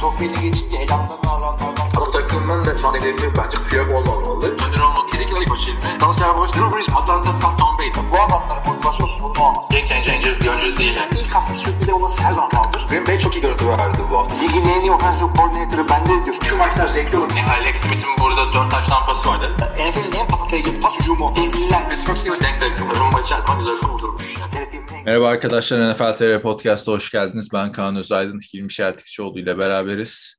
Top belli geçince heyecandan adamlardan Bu takımın da şu an hedefi bence Piyok olmamalı. Önder olmak başı ilmi. Dalsya Boş, Drew Brees, Atlanta, Tom, Tom Brady. bu adamların motivasyonsuz bunu olmaz. Game changer bir oyuncu değil. Yani. İlk hafta sürpriz olması her zaman kaldır. Green Bay çok iyi görüntü verdi bu hafta. Ligin en iyi offensive coordinator'ı bende diyor. Şu maçlar zevkli olur. Yani Alex Smith'in burada 4 taş tampası vardı. NFL'in en patlayıcı pas hücumu. Devliler. Pittsburgh Steelers denk takım. Durum maçı her zaman güzel vurdurmuş. Merhaba arkadaşlar NFL TR Podcast'a hoş geldiniz. Ben Kaan Özaydın, Hilmi Şeltikçioğlu ile beraberiz.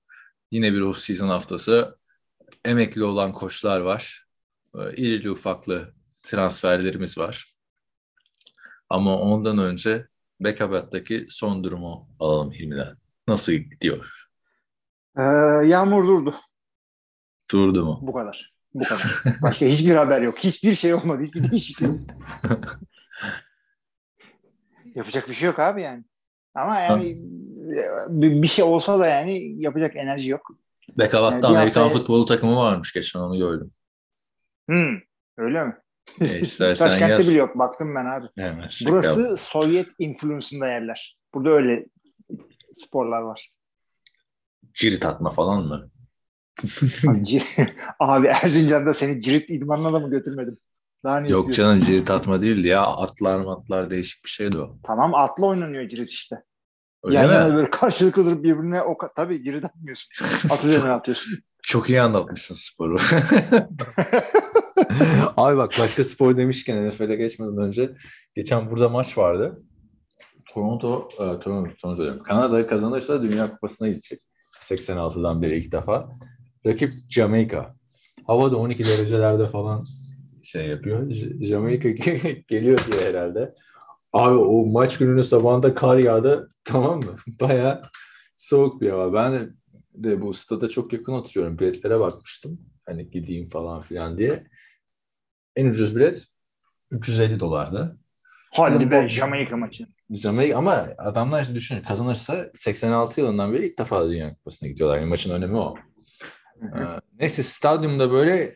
Yine bir off-season haftası. Emekli olan koçlar var. Ee, İrili ufaklı transferlerimiz var. Ama ondan önce Bekabat'taki son durumu alalım Hilmi'den. Nasıl gidiyor? Ee, yağmur durdu. Durdu mu? Bu kadar. Bu kadar. Başka hiçbir haber yok. Hiçbir şey olmadı. Hiçbir değişiklik yok. yapacak bir şey yok abi yani. Ama yani bir bir şey olsa da yani yapacak enerji yok. Yani bir Amerikan haftaya- futbolu takımı varmış geçen onu gördüm. Hmm, öyle mi? E, istersen Taşkent'te yaz. bile yok. Baktım ben abi. Hemen Burası Sovyet influence'ında yerler. Burada öyle sporlar var. Cirit atma falan mı? Abi, Erzincan'da seni cirit idmanına da mı götürmedim? Daha ne Yok canım cirit atma değildi ya. Atlar matlar değişik bir şeydi o. Tamam atla oynanıyor cirit işte. Öyle Yan mi? yana böyle karşılıklı durup birbirine o tabii cirit atmıyorsun. At üzerine atıyorsun. Çok iyi anlatmışsın sporu. Abi bak başka spor demişken NFL'e geçmeden önce geçen burada maç vardı. Toronto, e, Toronto, Toronto diyorum. Kanada kazanırsa Dünya Kupası'na gidecek. 86'dan beri ilk defa. Rakip Jamaika. Hava da 12 derecelerde falan şey yapıyor. Jamaika geliyor diye herhalde. Abi o maç gününün sabahında kar yağdı tamam mı? Baya soğuk bir hava. Ben de, de bu stada çok yakın oturuyorum. Biletlere bakmıştım. Hani gideyim falan filan diye. En ucuz bilet 350 dolardı. Hadi be Jamaika maçı. Jamaika ama adamlar işte düşünün kazanırsa 86 yılından beri ilk defa Dünya Kupası'na gidiyorlar. Yani maçın önemi o. Ee, neyse stadyumda böyle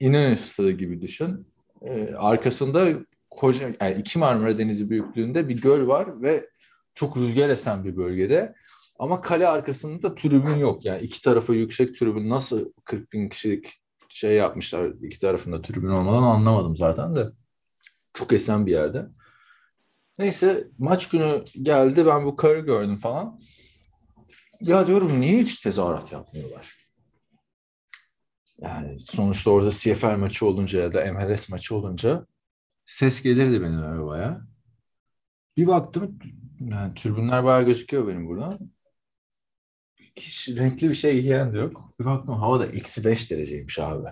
İnönü stadı gibi düşün. Ee, arkasında koca yani iki Marmara Denizi büyüklüğünde bir göl var ve çok rüzgar esen bir bölgede. Ama kale arkasında tribün yok. Yani iki tarafı yüksek tribün nasıl 40 bin kişilik şey yapmışlar iki tarafında tribün olmadan anlamadım zaten de. Çok esen bir yerde. Neyse maç günü geldi ben bu karı gördüm falan. Ya diyorum niye hiç tezahürat yapmıyorlar? Yani sonuçta orada CFL maçı olunca ya da MLS maçı olunca ses gelirdi benim arabaya. Bir baktım yani türbünler bayağı gözüküyor benim buradan. Hiç renkli bir şey giyen de yok. Bir baktım hava da eksi 5 dereceymiş abi.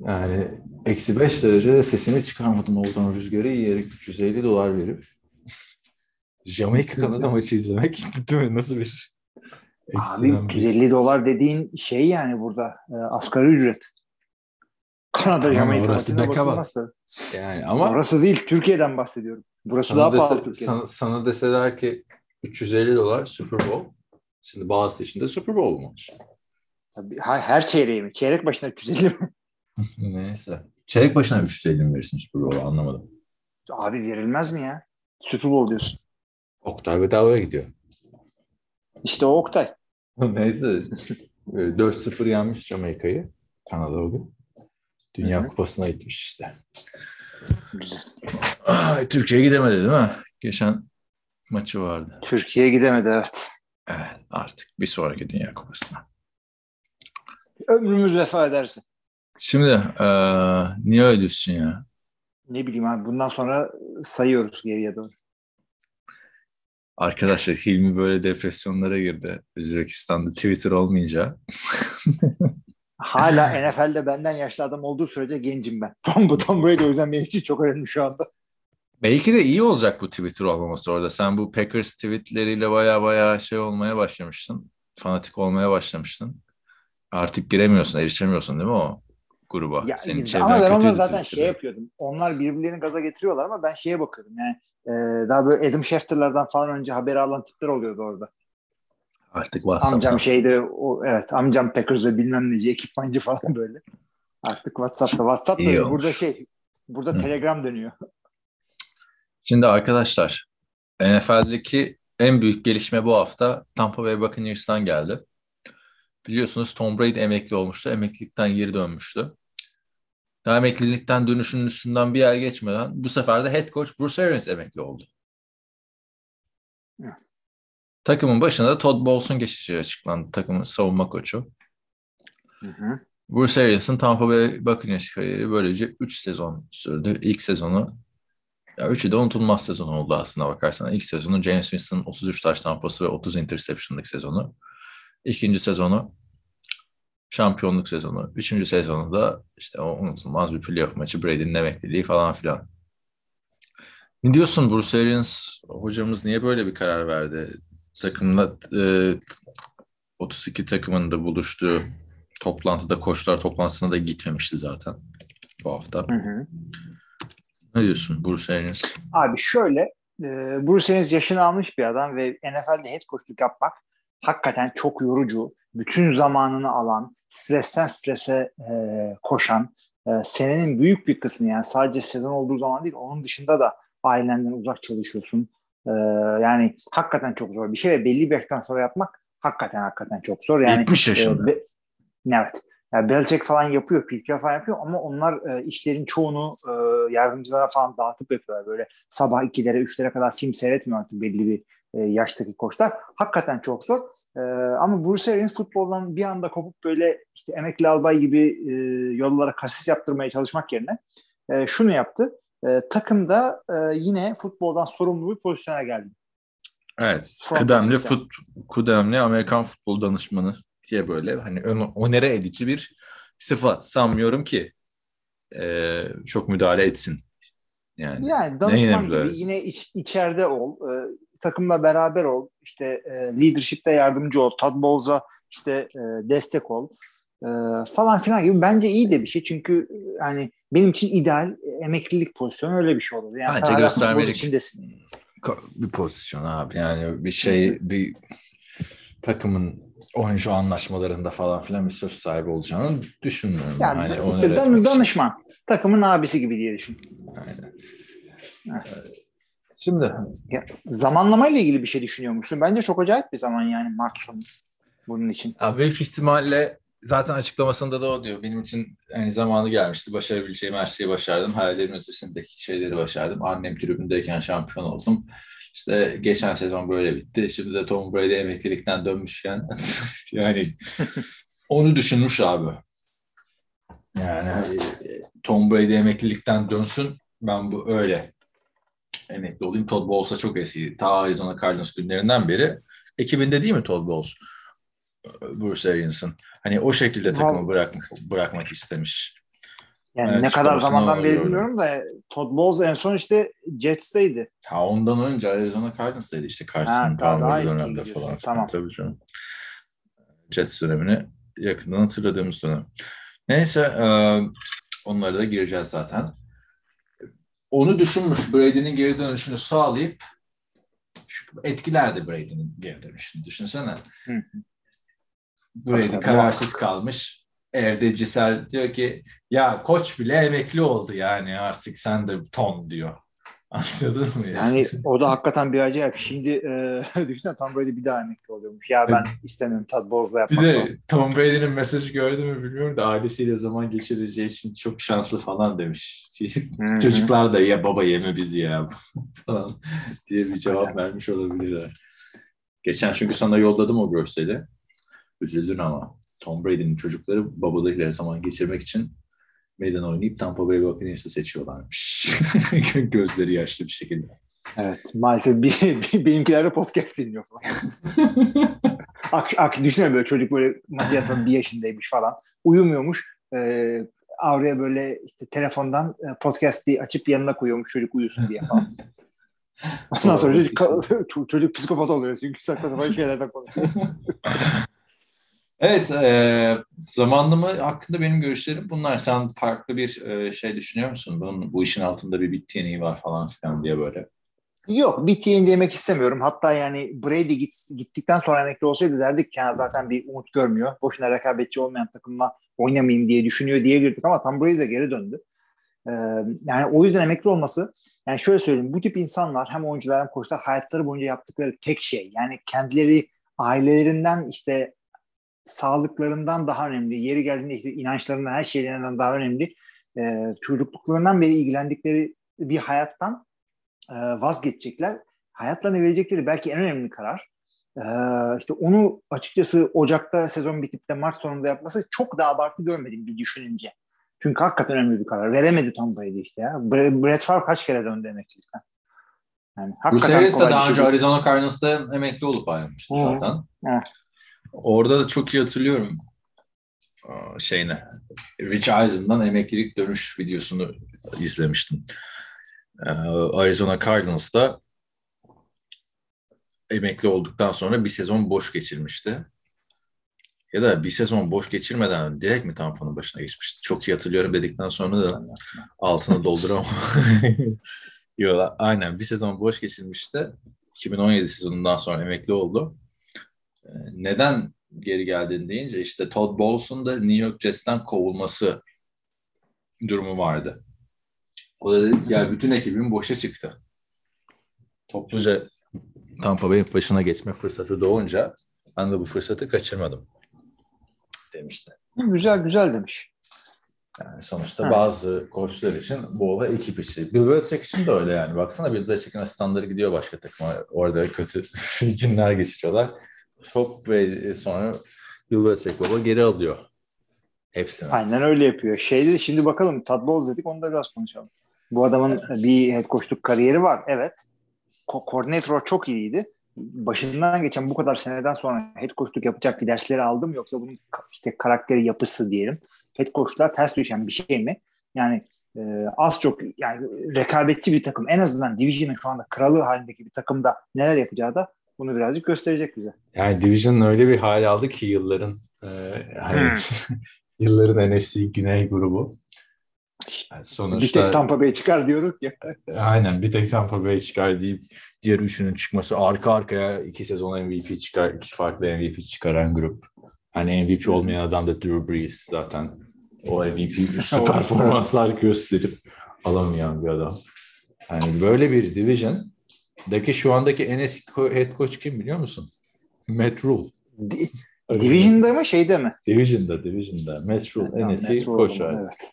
Yani eksi 5 derecede sesini çıkarmadım oradan rüzgarı yiyerek 350 dolar verip Jamaika Kanada maçı izlemek değil mi? Nasıl bir Abi ekstrem bir- 350 dolar dediğin şey yani burada e, asgari ücret. Kanada Jamaika maçına beka basılmaz tabii. Yani ama Orası değil Türkiye'den bahsediyorum. Burası daha dese- pahalı sana, sana deseler ki 350 dolar Super Bowl. Şimdi bazı için de Super Bowl maç. Tabii, her çeyreği mi? Çeyrek başına 350 mi? Neyse. Çeyrek başına 350 mi verirsin Super Bowl'a anlamadım. Abi verilmez mi ya? Super Bowl diyorsun. Oktay bedavaya gidiyor. İşte o Oktay. Neyse. Böyle 4-0 yenmiş Jamaika'yı. Kanada o gün. Dünya Hı hı. Kupası'na gitmiş işte. Güzel. Ay, Türkiye gidemedi değil mi? Geçen maçı vardı. Türkiye gidemedi evet. Evet artık bir sonraki Dünya Kupası'na. Ömrümüz vefa ederse. Şimdi eee niye öyle diyorsun ya? Ne bileyim abi bundan sonra sayıyoruz geriye doğru. Arkadaşlar Hilmi böyle depresyonlara girdi. Özbekistan'da Twitter olmayınca. Hala NFL'de benden yaşlı adam olduğu sürece gencim ben. Tom bu Tom Brady o yüzden benim için çok önemli şu anda. Belki de iyi olacak bu Twitter olmaması orada. Sen bu Packers tweetleriyle baya baya şey olmaya başlamıştın. Fanatik olmaya başlamıştın. Artık giremiyorsun, erişemiyorsun değil mi o gruba? Ya, Senin ama ben onları zaten Twitter'da. şey yapıyordum. Onlar birbirlerini gaza getiriyorlar ama ben şeye bakıyordum. Yani e, daha böyle Adam Schefter'lardan falan önce haberi alan tipler oluyordu orada. Artık WhatsApp'tan. Amcam şeyde o evet amcam Packers'da bilmem neci ekipmancı falan böyle. Artık WhatsApp'ta. WhatsApp İyi da olmuş. burada şey burada Hı. Telegram dönüyor. Şimdi arkadaşlar NFL'deki en büyük gelişme bu hafta Tampa Bay Buccaneers'tan geldi. Biliyorsunuz Tom Brady emekli olmuştu. Emeklilikten geri dönmüştü. Daha emeklilikten dönüşünün üstünden bir ay geçmeden bu sefer de head coach Bruce Arians emekli oldu. Evet. Takımın başına da Todd Bowles'un geçeceği açıklandı. Takımın savunma koçu. Hı hı. Bruce Arians'ın Tampa Bay Buccaneers kariyeri böylece 3 sezon sürdü. İlk sezonu ya üçü de unutulmaz sezon oldu aslında bakarsan. İlk sezonu James Winston'ın 33 taş tampası ve 30 interception'lık sezonu. İkinci sezonu şampiyonluk sezonu. Üçüncü sezonu da işte o unutulmaz bir playoff maçı Brady'nin emekliliği falan filan. Ne diyorsun Bruce Arians hocamız niye böyle bir karar verdi? Takımla e, 32 takımın da buluştuğu toplantıda koçlar toplantısına da gitmemişti zaten bu hafta. Hı hı. Ne diyorsun Bruce Arians? Abi şöyle e, Bruce Arians yaşını almış bir adam ve NFL'de head coachluk yapmak hakikaten çok yorucu. Bütün zamanını alan, stresten strese e, koşan, e, senenin büyük bir kısmını yani sadece sezon olduğu zaman değil onun dışında da ailenden uzak çalışıyorsun. E, yani hakikaten çok zor bir şey ve belli bir yaştan sonra yapmak hakikaten hakikaten çok zor. Yani 70 yaşında. e, be- evet. Yani Belichick falan yapıyor, PK falan yapıyor ama onlar e, işlerin çoğunu e, yardımcılara falan dağıtıp yapıyorlar. Böyle sabah 2'lere 3'lere kadar film seyretmiyor artık belli bir e, yaştaki koçlar. Hakikaten çok zor. E, ama Bruce Arians futboldan bir anda kopup böyle işte emekli albay gibi e, yollara kasis yaptırmaya çalışmak yerine e, şunu yaptı. E, takımda e, yine futboldan sorumlu bir pozisyona geldi. Evet. Front Kıdemli, fut, kıdemli Amerikan futbol danışmanı diye böyle hani onere edici bir sıfat. Sanmıyorum ki e, çok müdahale etsin. Yani, Yani danışman gibi yine iç, içeride ol, e, takımla beraber ol, işte e, leadership'te yardımcı ol, Todd Bowles'a işte e, destek ol e, falan filan gibi bence iyi de bir şey. Çünkü e, hani benim için ideal emeklilik pozisyonu öyle bir şey olur. Yani Bence göstermelik. içindesin. bir pozisyon abi. Yani bir şey bir takımın oyuncu anlaşmalarında falan filan bir söz sahibi olacağını düşünmüyorum. Yani hani işte onere dan- için. danışman. Takımın abisi gibi diye düşün. Aynen. Evet. Şimdi Ya, zamanlamayla ilgili bir şey düşünüyor musun? Bence çok acayip bir zaman yani Mart sonu bunun için. Ya büyük ihtimalle zaten açıklamasında da o diyor. Benim için hani zamanı gelmişti. Başarabileceğim her şeyi başardım. Hayallerimin ötesindeki şeyleri başardım. Annem tribündeyken şampiyon oldum. İşte geçen sezon böyle bitti. Şimdi de Tom Brady emeklilikten dönmüşken yani onu düşünmüş abi. Yani e, Tom Brady emeklilikten dönsün. Ben bu öyle emekli olayım. Todd Bowles'a çok eski. Ta Arizona Cardinals günlerinden beri. Ekibinde değil mi Todd Bowles? Bruce Arians'ın. Hani o şekilde takımı bırak, bırakmak istemiş. Yani Evet, ne kadar zamandan beri bilmiyorum da Todd Bowles en son işte Jets'teydi. Ha ondan önce Arizona Cardinals'taydı işte Palmer eski dönemde falan. Tamam. Tabii canım. Jets dönemini yakından hatırladığımız dönem. Neyse e, onlara da gireceğiz zaten. Onu düşünmüş Brady'nin geri dönüşünü sağlayıp etkilerdi Brady'nin geri dönüşünü. Düşünsene. Hı. Brady kararsız kalmış. Evde Cisel diyor ki ya koç bile emekli oldu yani artık sen de ton diyor. Anladın mı? Yani o da hakikaten bir acayip. Şimdi e, düşünsene Tom Brady bir daha emekli oluyormuş. Ya ben istemiyorum Bowles'la Bir yapmak. de Tom Brady'nin mesajı gördün mü bilmiyorum da ailesiyle zaman geçireceği için çok şanslı falan demiş. Çocuklar da ya baba yeme bizi ya falan diye bir cevap vermiş olabilirler. Geçen çünkü sana yolladım o görseli. Üzüldün ama. Tom Brady'nin çocukları babalarıyla zaman geçirmek için meydan oynayıp Tampa Bay Buccaneers'ı seçiyorlarmış. Gözleri yaşlı bir şekilde. Evet. Maalesef bir, bir, benimkiler de podcast dinliyor falan. Ak, ak, düşünsene böyle çocuk böyle Matias'ın bir yaşındaymış falan. Uyumuyormuş. E, Avra'ya böyle işte telefondan e, podcast diye açıp yanına koyuyormuş çocuk uyusun diye falan. Ondan sonra çocuk, çocuk, çocuk psikopat oluyor çünkü saçma sapan şeylerden konuşuyor. Evet, e, zamanlama hakkında benim görüşlerim bunlar. Sen farklı bir e, şey düşünüyor musun? Bunun, bu işin altında bir bit var falan filan diye böyle. Yok bittiğini demek istemiyorum. Hatta yani Brady git, gittikten sonra emekli olsaydı derdik ki zaten bir umut görmüyor. Boşuna rekabetçi olmayan takımla oynamayayım diye düşünüyor diyebilirdik ama Tom Brady de geri döndü. Ee, yani o yüzden emekli olması yani şöyle söyleyeyim bu tip insanlar hem oyuncular hem koçlar hayatları boyunca yaptıkları tek şey yani kendileri ailelerinden işte sağlıklarından daha önemli yeri geldiğinde inançlarından her şeylerinden daha önemli e, çocukluklarından beri ilgilendikleri bir hayattan e, vazgeçecekler. Hayatlarına verecekleri belki en önemli karar. E, işte onu açıkçası Ocak'ta sezon bitip de Mart sonunda yapması çok da abartı görmedim bir düşününce. Çünkü hakikaten önemli bir karar. Veremedi Tom Brady işte ya. Brett Favre kaç kere döndü emeklilikten. Yani Bruce Arians da daha şey önce şey Arizona Cardinals'ta emekli olup ayrılmıştı zaten. Hı. Orada da çok iyi hatırlıyorum şeyine. Rich Eisen'dan emeklilik dönüş videosunu izlemiştim. Arizona Cardinals'ta emekli olduktan sonra bir sezon boş geçirmişti. Ya da bir sezon boş geçirmeden direkt mi Tampa'nın başına geçmişti? Çok iyi hatırlıyorum dedikten sonra da altını dolduramam. Yok aynen bir sezon boş geçirmişti. 2017 sezonundan sonra emekli oldu. Ee, neden geri geldin deyince işte Todd Bowles'un da New York Jets'ten kovulması durumu vardı. O da dedi yani bütün ekibim boşa çıktı. Topluca Tampa Bay'in başına geçme fırsatı doğunca ben de bu fırsatı kaçırmadım demişti. Güzel güzel demiş. Yani sonuçta ha. bazı koçlar için bu olay ekip işi. Bill Belichick için de öyle yani. Baksana Bill Belichick'in asistanları gidiyor başka takıma. Orada kötü günler geçiriyorlar. Çok ve sonra Bill Belichick baba geri alıyor hepsini. Aynen öyle yapıyor. Şeyde şimdi bakalım Bowles dedik onu da biraz konuşalım. Bu adamın bir head coachluk kariyeri var. Evet. Ko- koordinatör çok iyiydi başından geçen bu kadar seneden sonra head coachluk yapacak bir dersleri aldım yoksa bunun işte karakteri yapısı diyelim. Head coachlar ters düşen bir şey mi? Yani e, az çok yani rekabetçi bir takım en azından Division'ın şu anda kralı halindeki bir takımda neler yapacağı da bunu birazcık gösterecek bize. Yani Division'ın öyle bir hale aldı ki yılların e, hani hmm. yılların NFC Güney grubu. Yani sonuçta, bir tek Tampa Bay çıkar diyorduk ya. Aynen bir tek Tampa Bay çıkar deyip diğer üçünün çıkması arka arkaya iki sezon MVP çıkar, iki farklı MVP çıkaran grup. Hani MVP olmayan adam da Drew Brees zaten. O MVP performanslar gösterip alamayan bir adam. Yani böyle bir division daki şu andaki en eski head coach kim biliyor musun? Matt Rule. Division'da mı şeyde mi? Division'da, Division'da. Matt Rule en eski koç Evet.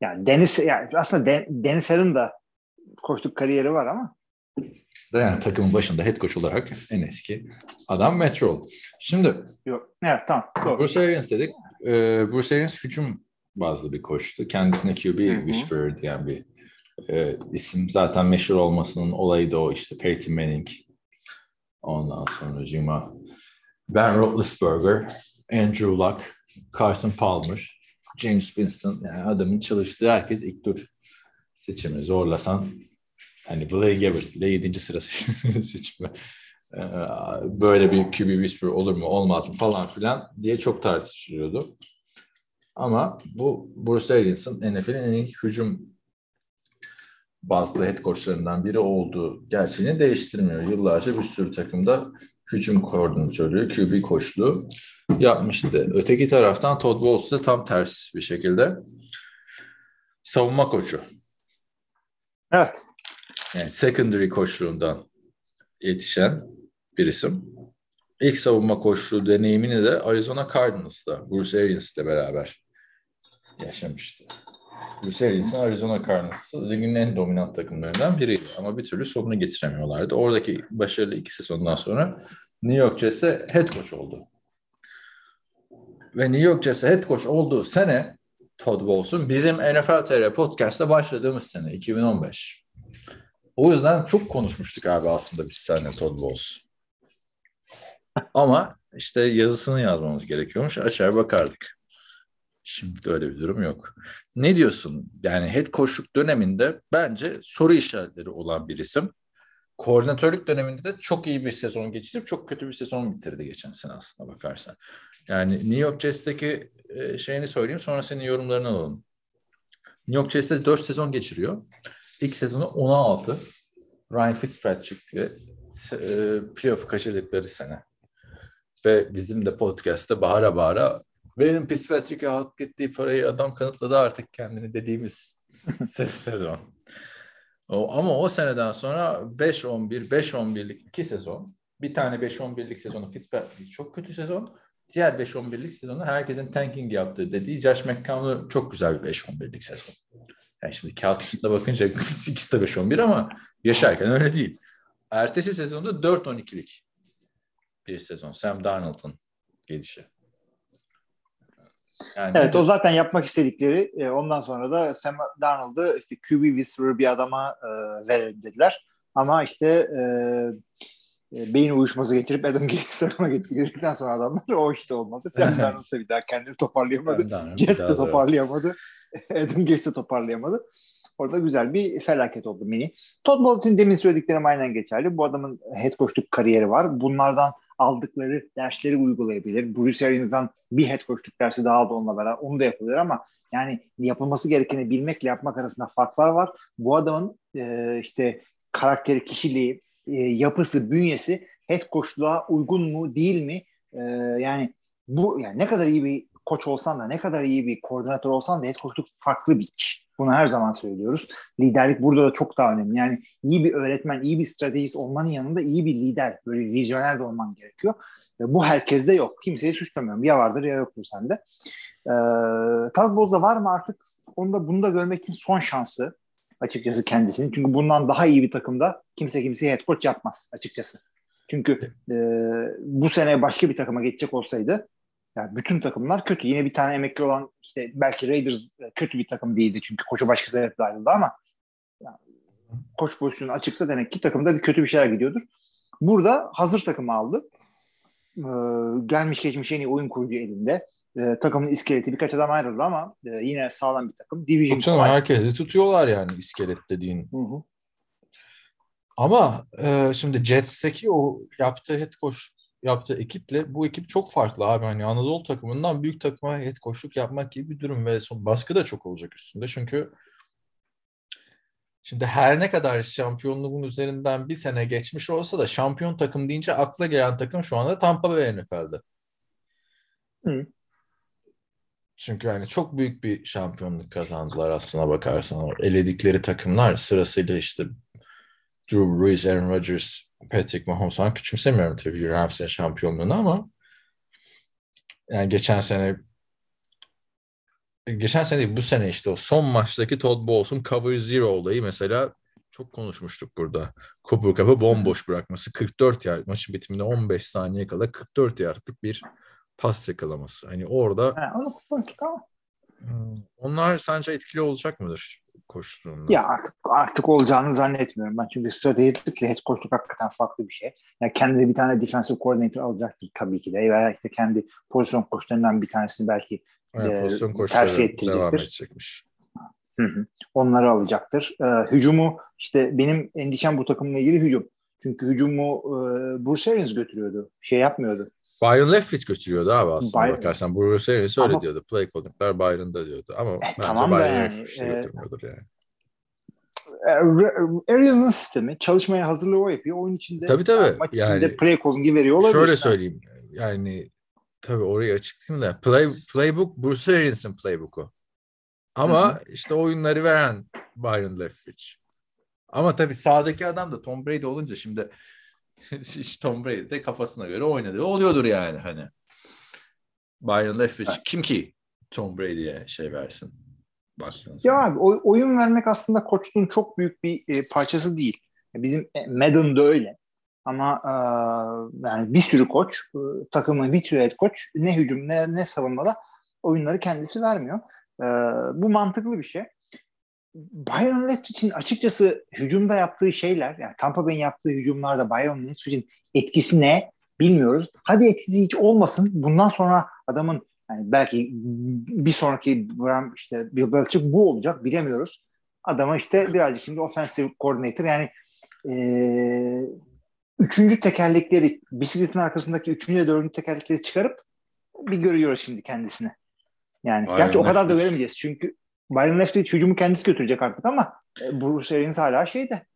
Yani Deniz yani aslında Den, Deniz Har'ın da koçluk kariyeri var ama yani takımın başında head coach olarak en eski adam Metro. Şimdi Yok. Evet tamam. Doğru. Bruce Arians dedik. Ee, Bruce Arians hücum bazlı bir koçtu. Kendisine QB Whisperer diyen bir e, isim. Zaten meşhur olmasının olayı da o işte Peyton Manning. Ondan sonra Cima. Ben Roethlisberger, Andrew Luck, Carson Palmer, James Winston. Yani adamın çalıştığı herkes ilk tur seçimi zorlasan Hani Blaine Gabbert bile 7. sıra seçimi. Ee, böyle bir QB whisper olur mu olmaz mı falan filan diye çok tartışılıyordu. Ama bu Bruce Arians'ın NFL'in en iyi hücum bazlı head coachlarından biri olduğu gerçeğini değiştirmiyor. Yıllarca bir sürü takımda hücum koordinatörlüğü, QB koçluğu yapmıştı. Öteki taraftan Todd Bowles de tam ters bir şekilde savunma koçu. Evet yani secondary koçluğundan yetişen bir isim. İlk savunma koçluğu deneyimini de Arizona Cardinals'ta Bruce Arians ile beraber yaşamıştı. Bruce Arians'ın Arizona Cardinals ligin en dominant takımlarından biriydi ama bir türlü sonunu getiremiyorlardı. Oradaki başarılı iki sezondan sonra New York Jets'e head coach oldu. Ve New York Jets'e head coach olduğu sene Todd Bowles'un bizim NFL TR podcast'ta başladığımız sene 2015. O yüzden çok konuşmuştuk abi aslında biz seninle Todd Bowles. Ama işte yazısını yazmamız gerekiyormuş. Aşağı bakardık. Şimdi öyle bir durum yok. Ne diyorsun? Yani head coachluk döneminde bence soru işaretleri olan bir isim. Koordinatörlük döneminde de çok iyi bir sezon geçirip çok kötü bir sezon bitirdi geçen sene aslında bakarsan. Yani New York Jets'teki e, şeyini söyleyeyim sonra senin yorumlarını alalım. New York Jets'te 4 sezon geçiriyor. İlk sezonu 16. Ryan Fitzpatrick'le e, playoff kaçırdıkları sene. Ve bizim de podcast'te bağıra bağıra benim Fitzpatrick'e hak ettiği parayı adam kanıtladı artık kendini dediğimiz sezon. O, ama o seneden sonra 5-11, 5-11'lik iki sezon. Bir tane 5-11'lik sezonu Fitzpatrick çok kötü sezon. Diğer 5-11'lik sezonu herkesin tanking yaptığı dediği Josh McCown'u çok güzel bir 5-11'lik sezon. Yani şimdi kağıt üstünde bakınca ikisi de 5-11 ama yaşarken öyle değil. Ertesi sezonda 4-12'lik bir sezon. Sam Darnold'un gelişi. Yani evet o zaten yapmak istedikleri. E, ondan sonra da Sam Darnold'ı işte QB whisperer bir adama e, verelim dediler. Ama işte e, e, beyin uyuşması getirip Adam Gates'e getirdikten sonra adamlar o işte olmadı. Sam Darnold da bir daha kendini toparlayamadı. Jets de toparlayamadı. Adam Gates'e toparlayamadı. Orada güzel bir felaket oldu mini. Todd Bowles'in demin söylediklerim aynen geçerli. Bu adamın head coachluk kariyeri var. Bunlardan aldıkları dersleri uygulayabilir. Bruce Arians'dan bir head coachluk dersi daha aldı onunla beraber. Onu da yapabilir ama yani yapılması gerekeni bilmekle yapmak arasında farklar var. Bu adamın e, işte karakteri, kişiliği, e, yapısı, bünyesi head coachluğa uygun mu değil mi? E, yani bu yani ne kadar iyi bir koç olsan da ne kadar iyi bir koordinatör olsan da head coachluk farklı bir iş. Bunu her zaman söylüyoruz. Liderlik burada da çok daha önemli. Yani iyi bir öğretmen, iyi bir stratejist olmanın yanında iyi bir lider, böyle bir vizyoner de olman gerekiyor. Ve bu herkeste yok. Kimseyi suçlamıyorum. Ya vardır ya yoktur sende. Ee, Bowles'da var mı artık? Onda bunu da görmek için son şansı açıkçası kendisinin. Çünkü bundan daha iyi bir takımda kimse kimseye head coach yapmaz açıkçası. Çünkü e, bu sene başka bir takıma geçecek olsaydı yani bütün takımlar kötü. Yine bir tane emekli olan işte belki Raiders kötü bir takım değildi çünkü koçu başka sebeple ayrıldı ama yani, koç pozisyonu açıksa demek ki takımda bir kötü bir şeyler gidiyordur. Burada hazır takımı aldı. Ee, gelmiş geçmiş en iyi oyun kurucu elinde. Ee, takımın iskeleti birkaç adam ayrıldı ama e, yine sağlam bir takım. Division Canım, herkesi tutuyorlar yani iskelet dediğin. Hı hı. Ama e, şimdi Jets'teki o yaptığı head coach yaptığı ekiple bu ekip çok farklı abi. Hani Anadolu takımından büyük takıma head koşluk yapmak gibi bir durum ve son baskı da çok olacak üstünde. Çünkü şimdi her ne kadar şampiyonluğun üzerinden bir sene geçmiş olsa da şampiyon takım deyince akla gelen takım şu anda Tampa Bay NFL'de. Hı. Çünkü yani çok büyük bir şampiyonluk kazandılar aslına bakarsan. Eledikleri takımlar sırasıyla işte Drew Brees, Aaron Rodgers, Patrick Mahomes falan küçümsemiyorum tabii Rams'in şampiyonluğunu ama yani geçen sene geçen sene değil bu sene işte o son maçtaki Todd Bowles'un cover zero olayı mesela çok konuşmuştuk burada. Cooper Cup'ı bomboş bırakması 44 yard maçın bitiminde 15 saniye kala 44 yardlık bir pas yakalaması. Hani orada ha, onu ama. Hmm, onlar sence etkili olacak mıdır? Koştuğunda? Ya artık artık olacağını zannetmiyorum ben. Çünkü stratejikle head coachluk hakikaten farklı bir şey. Yani kendi bir tane defensive coordinator alacaktır tabii ki de. Veya işte kendi pozisyon koçlarından bir tanesini belki yani e, pozisyon terfi ettirecektir. Devam edecekmiş. Hı hı. Onları alacaktır. Ee, hücumu işte benim endişem bu takımla ilgili hücum. Çünkü hücumu e, Bruce Arians götürüyordu. Şey yapmıyordu. Byron Leftwich götürüyordu abi aslında Byron, bakarsan. Bruce Arians öyle ama, diyordu. Play calling'ler Byron'da diyordu. Ama e, bence tamam Byron yani, Leftwich e, götürmüyordur yani. E, Arians'ın sistemi çalışmaya hazırlığı o yapıyor. Oyun içinde tabii, tabii. Yani, maç yani, içinde play calling'i veriyor olabilir. Şöyle söyleyeyim. Yani tabii orayı açıklayayım da play, playbook Bruce Arians'ın playbook'u. Ama Hı-hı. işte oyunları veren Byron Leftwich. Ama tabii sağdaki adam da Tom Brady olunca şimdi Tom Brady de kafasına göre oynadığı oluyordur yani hani. Byron Leftwich kim ki Tom Brady'ye şey versin? Ya abi oy, oyun vermek aslında koçluğun çok büyük bir e, parçası değil. Bizim e, Madden'da öyle. Ama e, yani bir sürü koç, e, takımın bir sürü koç ne hücum ne, ne savunmada oyunları kendisi vermiyor. E, bu mantıklı bir şey. Byron Leftwich'in açıkçası hücumda yaptığı şeyler, yani Tampa Bay'in yaptığı hücumlarda Byron Leftwich'in etkisi ne bilmiyoruz. Hadi etkisi hiç olmasın. Bundan sonra adamın yani belki bir sonraki işte Bill Belichick bu olacak bilemiyoruz. Adama işte birazcık şimdi offensive coordinator yani e, üçüncü tekerlekleri bisikletin arkasındaki üçüncü ve dördüncü tekerlekleri çıkarıp bir görüyoruz şimdi kendisini. Yani Byron gerçi o kadar da veremeyeceğiz çünkü Byron Leftwich hücumu kendisi götürecek artık ama e, Bruce Arians hala şeyde.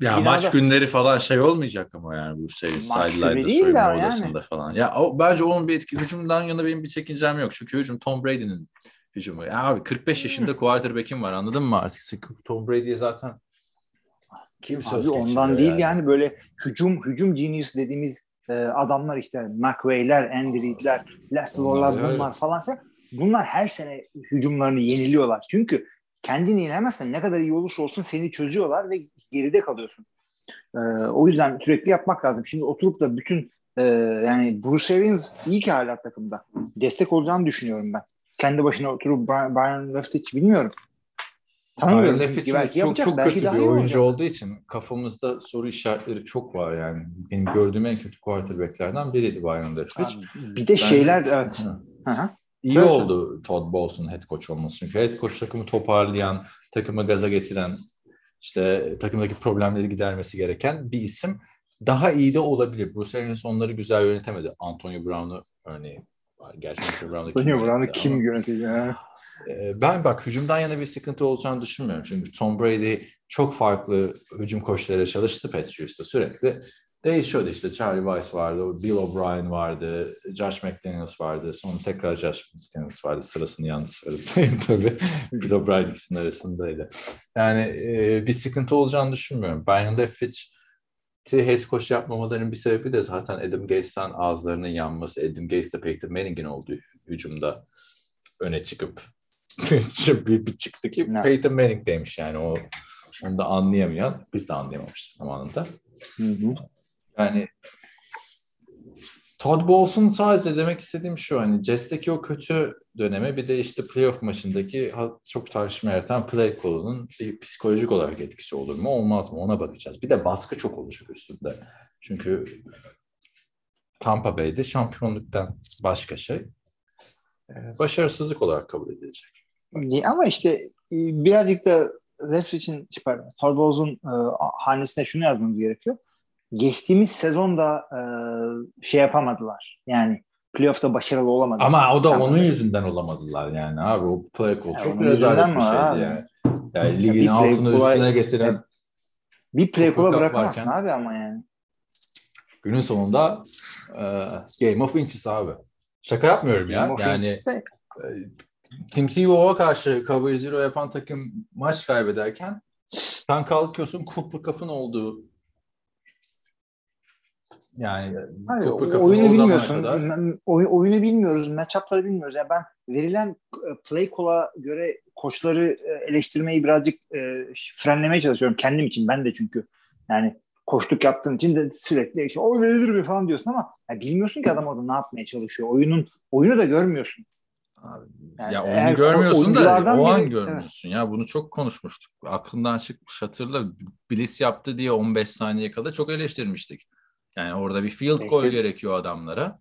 Ya Binada- maç günleri falan şey olmayacak ama yani bu şey Maç sideline'da soyunma yani. odasında falan. Ya o, bence onun bir etki hücumdan yana benim bir çekincem yok. Çünkü hücum Tom Brady'nin hücumu. Ya abi 45 yaşında quarterback'im var anladın mı artık? Tom Brady'ye zaten kim söz Abi ondan değil yani. böyle hücum hücum genius dediğimiz e, adamlar işte McVay'ler, Andy Reid'ler, öyle. bunlar falan filan. Bunlar her sene hücumlarını yeniliyorlar. Çünkü kendini yenemezsen ne kadar iyi olursa olsun seni çözüyorlar ve geride kalıyorsun. E, o yüzden sürekli yapmak lazım. Şimdi oturup da bütün e, yani Bruce Arians iyi ki hala takımda. Destek olacağını düşünüyorum ben. Kendi başına oturup Brian, Brian Leftwich bilmiyorum. Tanımıyorum. Leftwich belki çok çok belki kötü bir oyuncu olacak. olduğu için kafamızda soru işaretleri çok var yani. Benim gördüğüm en kötü quarterback'lerden biriydi Brian Leftwich. Bir de Bence- şeyler evet. Hı. Hı hı. İyi Söyle. oldu Todd Bowles'un head coach olması. Çünkü head coach takımı toparlayan, takımı gaza getiren, işte takımdaki problemleri gidermesi gereken bir isim. Daha iyi de olabilir. Bruce Arians onları güzel yönetemedi. Antonio Brown'u örneğin. Gerçi Antonio Brown'u kim Brown'u kim yönetecek? Ben bak hücumdan yana bir sıkıntı olacağını düşünmüyorum. Çünkü Tom Brady çok farklı hücum koçlarıyla çalıştı Patriots'ta sürekli. Değişiyordu işte. Charlie Weiss vardı, Bill O'Brien vardı, Josh McDaniels vardı. Sonra tekrar Josh McDaniels vardı. Sırasını yanlış söyledim tabii. Bill O'Brien ikisinin arasındaydı. Yani e, bir sıkıntı olacağını düşünmüyorum. Brian Leftwich head coach yapmamalarının bir sebebi de zaten Adam Gates'ten ağızlarının yanması. Adam Gates de Peyton Manning'in olduğu hücumda öne çıkıp bir, bir çıktı ki Ne? Peyton Manning demiş yani o onu da anlayamayan biz de anlayamamıştık zamanında. Hı hı. Yani Todd Bowles'un sadece demek istediğim şu hani Jets'teki o kötü döneme bir de işte playoff maçındaki çok tartışma yaratan play call'unun bir psikolojik olarak etkisi olur mu olmaz mı ona bakacağız. Bir de baskı çok olacak üstünde. Çünkü Tampa Bay'de şampiyonluktan başka şey başarısızlık olarak kabul edilecek. Ama işte e, birazcık da Leftwich'in pardon, Todd Bowles'un e, hanesine şunu yazmamız gerekiyor. Geçtiğimiz sezonda e, şey yapamadılar. Yani playoff'ta başarılı olamadılar. Ama o da onun yüzünden olamadılar yani abi o play call Ya çok rezalet bir şeydi abi? yani. Yani Ya ligin play altını call'a- üstüne getiren bir play call'a bırakamazsın varken- abi ama yani. günün sonunda e, Game of Inches abi. Şaka yapmıyorum ya. Game yani e, Tim Tebow'a karşı cover zero yapan takım maç kaybederken sen kalkıyorsun Cooper Cup'ın olduğu yani Hayır, oyunu bilmiyorsun. kadar oy- oyunu bilmiyoruz. Matchup'ları bilmiyoruz. Yani ben verilen e, play call'a göre koçları e, eleştirmeyi birazcık e, frenlemeye çalışıyorum. Kendim için. Ben de çünkü. Yani koçluk yaptığım için de sürekli işte, o verilir mi falan diyorsun ama ya bilmiyorsun ki adam orada ne yapmaya çalışıyor. Oyunun oyunu da görmüyorsun. Yani ya oyunu görmüyorsun da o an biri- görmüyorsun. Ya bunu çok konuşmuştuk. Aklımdan çıkmış hatırla. Bliss yaptı diye 15 saniye kadar çok eleştirmiştik. Yani orada bir field goal İşte- gerekiyor adamlara.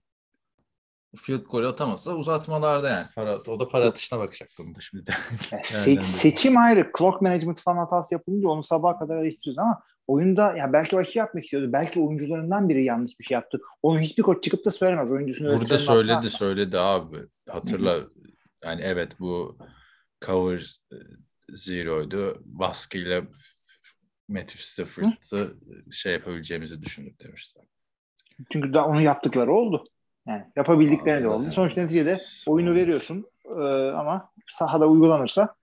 Field goal atamazsa uzatmalarda yani. Para, o da para atışına bakacaktım da şimdi. Yani Nereden se- seçim ayrı. Clock management falan hatası yapılınca onu sabaha kadar eleştiriyoruz ama oyunda ya belki o şey yapmak istiyordu. Belki oyuncularından biri yanlış bir şey yaptı. Onu hiçbir koç çıkıp da söylemez. Oyuncusunu Burada söyledi altına söyledi abi. Hatırla yani evet bu cover e, zero'ydu. Baskıyla Matthew Stafford'ı şey yapabileceğimizi düşündük demişler. Çünkü daha onu yaptıkları oldu. Yani yapabildikleri de oldu. evet. Sonuç neticede oyunu veriyorsun e, ama sahada uygulanırsa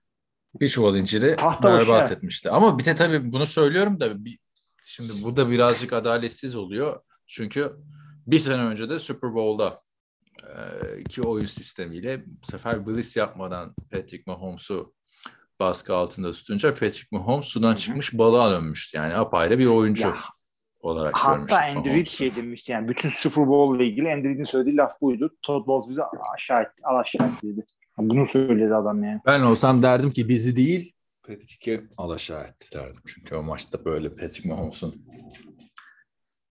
Bir çuval inciri Tahta berbat evet. etmişti. Ama bir de tabii bunu söylüyorum da bir, şimdi bu da birazcık adaletsiz oluyor. Çünkü bir sene önce de Super Bowl'da e, ki oyun sistemiyle bu sefer bliss yapmadan Patrick Mahomes'u baskı altında tutunca Patrick Mahomes sudan çıkmış balığa dönmüştü. Yani apayrı bir oyuncu Ya, olarak hatta Andy Reid şey demişti yani bütün Super Bowl ile ilgili Andy Reid'in söylediği laf buydu. Todd Bowles bize aşağı etti, al aşağı etti dedi. Bunu söyledi adam yani. Ben olsam derdim ki bizi değil Patrick'i alaşağı etti derdim. Çünkü o maçta böyle Patrick Mahomes'un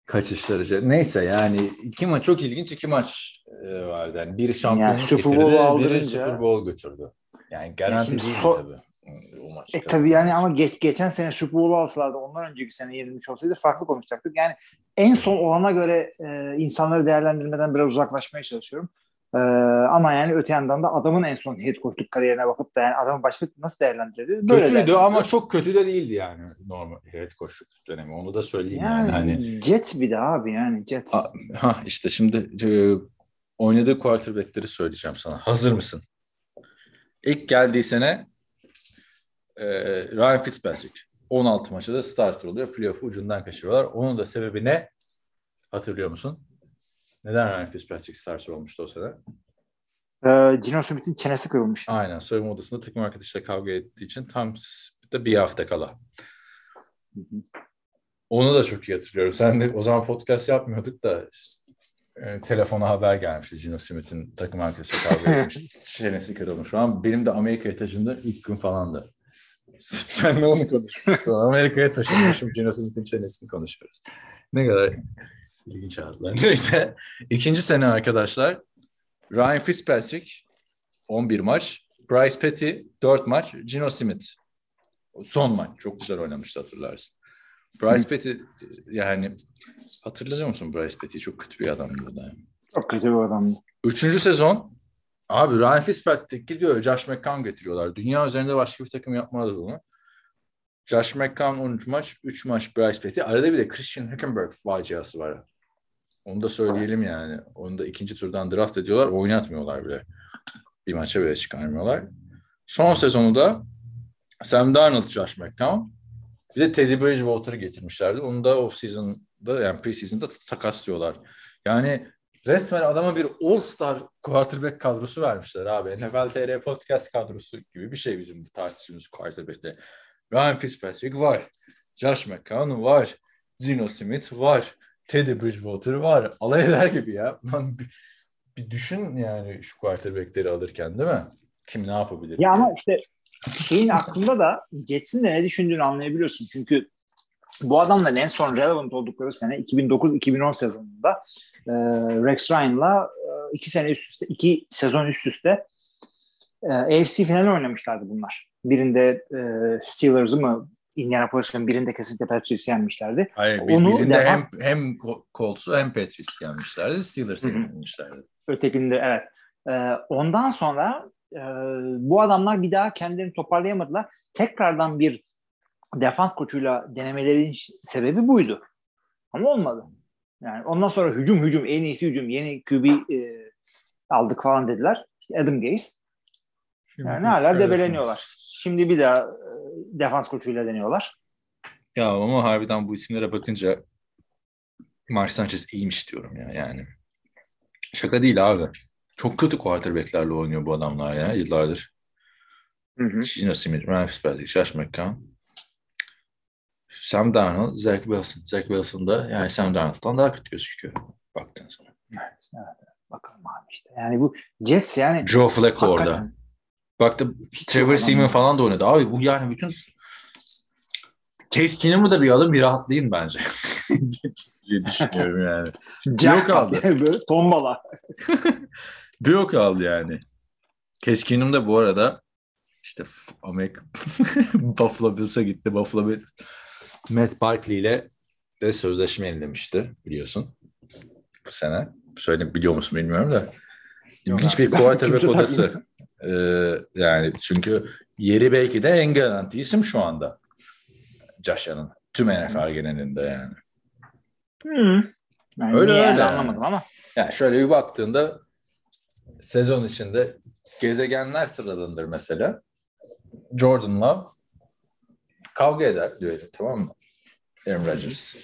kaçışları. Neyse yani iki maç çok ilginç iki maç e, vardı. Yani biri şampiyonluk Super getirdi, Bowl'u biri Super Bowl götürdü. Yani garanti şimdi değil so- tabii. O maç E tabii yani ama geç, geçen sene Super Bowl alsalardı ondan önceki sene yenilmiş olsaydı farklı konuşacaktık. Yani en son olana göre e, insanları değerlendirmeden biraz uzaklaşmaya çalışıyorum. Ee, ama yani öte yandan da adamın en son head coachluk kariyerine bakıp da yani adamı başka nasıl değerlendirebilir? Böyle Kötüydü ama çok kötü de değildi yani normal head coachluk dönemi. Onu da söyleyeyim yani. yani, Hani Jets bir de abi yani Jets. Ha işte şimdi e, oynadığı quarterback'leri söyleyeceğim sana. Hazır mısın? İlk geldiği sene e, Ryan Fitzpatrick 16 maçta da starter oluyor. Playoff'u ucundan kaçırıyorlar. Onun da sebebi ne? Hatırlıyor musun? Neden Ryan Fitzpatrick starter olmuştu o sene? Ee, Gino Smith'in çenesi kırılmıştı. Aynen. Soyunma odasında takım arkadaşıyla kavga ettiği için tam da bir hafta kala. Onu da çok iyi hatırlıyorum. Sen de o zaman podcast yapmıyorduk da e, telefona haber gelmişti. Gino Smith'in takım arkadaşıyla kavga etmiş. Çenesi kırılmış falan. Benim de Amerika etajında ilk gün falandı. Sen de onu konuşuyorsun. Amerika'ya taşınmışım. Gino Smith'in çenesini konuşuyoruz. Ne kadar ilginç adlar. Neyse. ikinci sene arkadaşlar Ryan Fitzpatrick 11 maç. Bryce Petty 4 maç. Gino Smith son maç. Çok güzel oynamıştı hatırlarsın. Bryce Petty yani hatırlıyor musun Bryce Petty? Çok kötü bir adamdı o da. Çok kötü bir adamdı. Üçüncü sezon abi Ryan Fitzpatrick gidiyor. Josh McCown getiriyorlar. Dünya üzerinde başka bir takım yapmadı bunu. Josh McCown 13 maç, 3 maç Bryce Petty. Arada bir de Christian Hülkenberg faciası var. Onu da söyleyelim yani. Onu da ikinci turdan draft ediyorlar. Oynatmıyorlar bile. Bir maça bile çıkarmıyorlar. Son sezonu da Sam Darnold, Josh McCown. Bir de Teddy Bridgewater'ı getirmişlerdi. Onu da off season'da yani pre-season'da takaslıyorlar. Yani resmen adama bir all-star quarterback kadrosu vermişler abi. NFL TR podcast kadrosu gibi bir şey bizim tartıştığımız quarterback'te. Ryan Fitzpatrick var. Josh McCown var. Gino Smith var. Teddy Bridgewater var. Alay eder gibi ya. Lan bir, bir düşün yani şu quarterback'leri alırken değil mi? Kim ne yapabilir? Ya ama işte şeyin aklında da Jets'in de ne düşündüğünü anlayabiliyorsun. Çünkü bu adamların en son relevant oldukları sene 2009-2010 sezonunda e, Rex Ryan'la e, iki sene üst üste, iki sezon üst üste e, AFC finali oynamışlardı bunlar. Birinde e, Steelers'ı mı Indianapolis'ın birinde kesinlikle Patriots'ı yenmişlerdi. Hayır, bir, Onu birinde hem defans- hem Colts'u hem Patriots gelmişlerdi. Steelers'ı yenmişlerdi. Ötekinde evet. E, ondan sonra e, bu adamlar bir daha kendilerini toparlayamadılar. Tekrardan bir defans koçuyla denemelerin sebebi buydu. Ama olmadı. Yani ondan sonra hücum hücum en iyisi hücum yeni QB e, aldık falan dediler. Adam Gase. Yani hala Evet. debeleniyorlar. Şimdi bir daha e, defans koçuyla deniyorlar. Ya ama harbiden bu isimlere bakınca Mark Sanchez iyiymiş diyorum ya yani. Şaka değil abi. Çok kötü quarterback'lerle oynuyor bu adamlar ya yıllardır. Hı hı. Gino Smith, Ryan Fitzpatrick, Josh McCown, Sam Darnold, Zach Wilson. Zach Wilson da yani Sam Darnold'dan daha kötü gözüküyor baktığın zaman. Bakalım abi işte. Yani bu Jets yani Joe Flacco orada. hakikaten Baktım Hiç Trevor Seaman falan da oynadı. Abi bu yani bütün Case Keenum'u da bir alın bir rahatlayın bence. diye düşünüyorum yani. Jack aldı. böyle tombala. Bir yok aldı yani. Case Keenum da bu arada işte Amerika Buffalo Bills'a gitti. Buffalo Bill Matt Barkley ile de sözleşme yenilemişti biliyorsun. Bu sene. Söyle biliyor musun bilmiyorum da. İlginç bir quarterback odası. Ee, yani çünkü yeri belki de en garanti isim şu anda. Allen. Tüm NFL genelinde yani. Hı. Yani Öyle öyle. yani anlamadım ama. Yani şöyle bir baktığında sezon içinde gezegenler sıralandır mesela. Jordan Love kavga eder diyelim tamam mı? Aaron Rodgers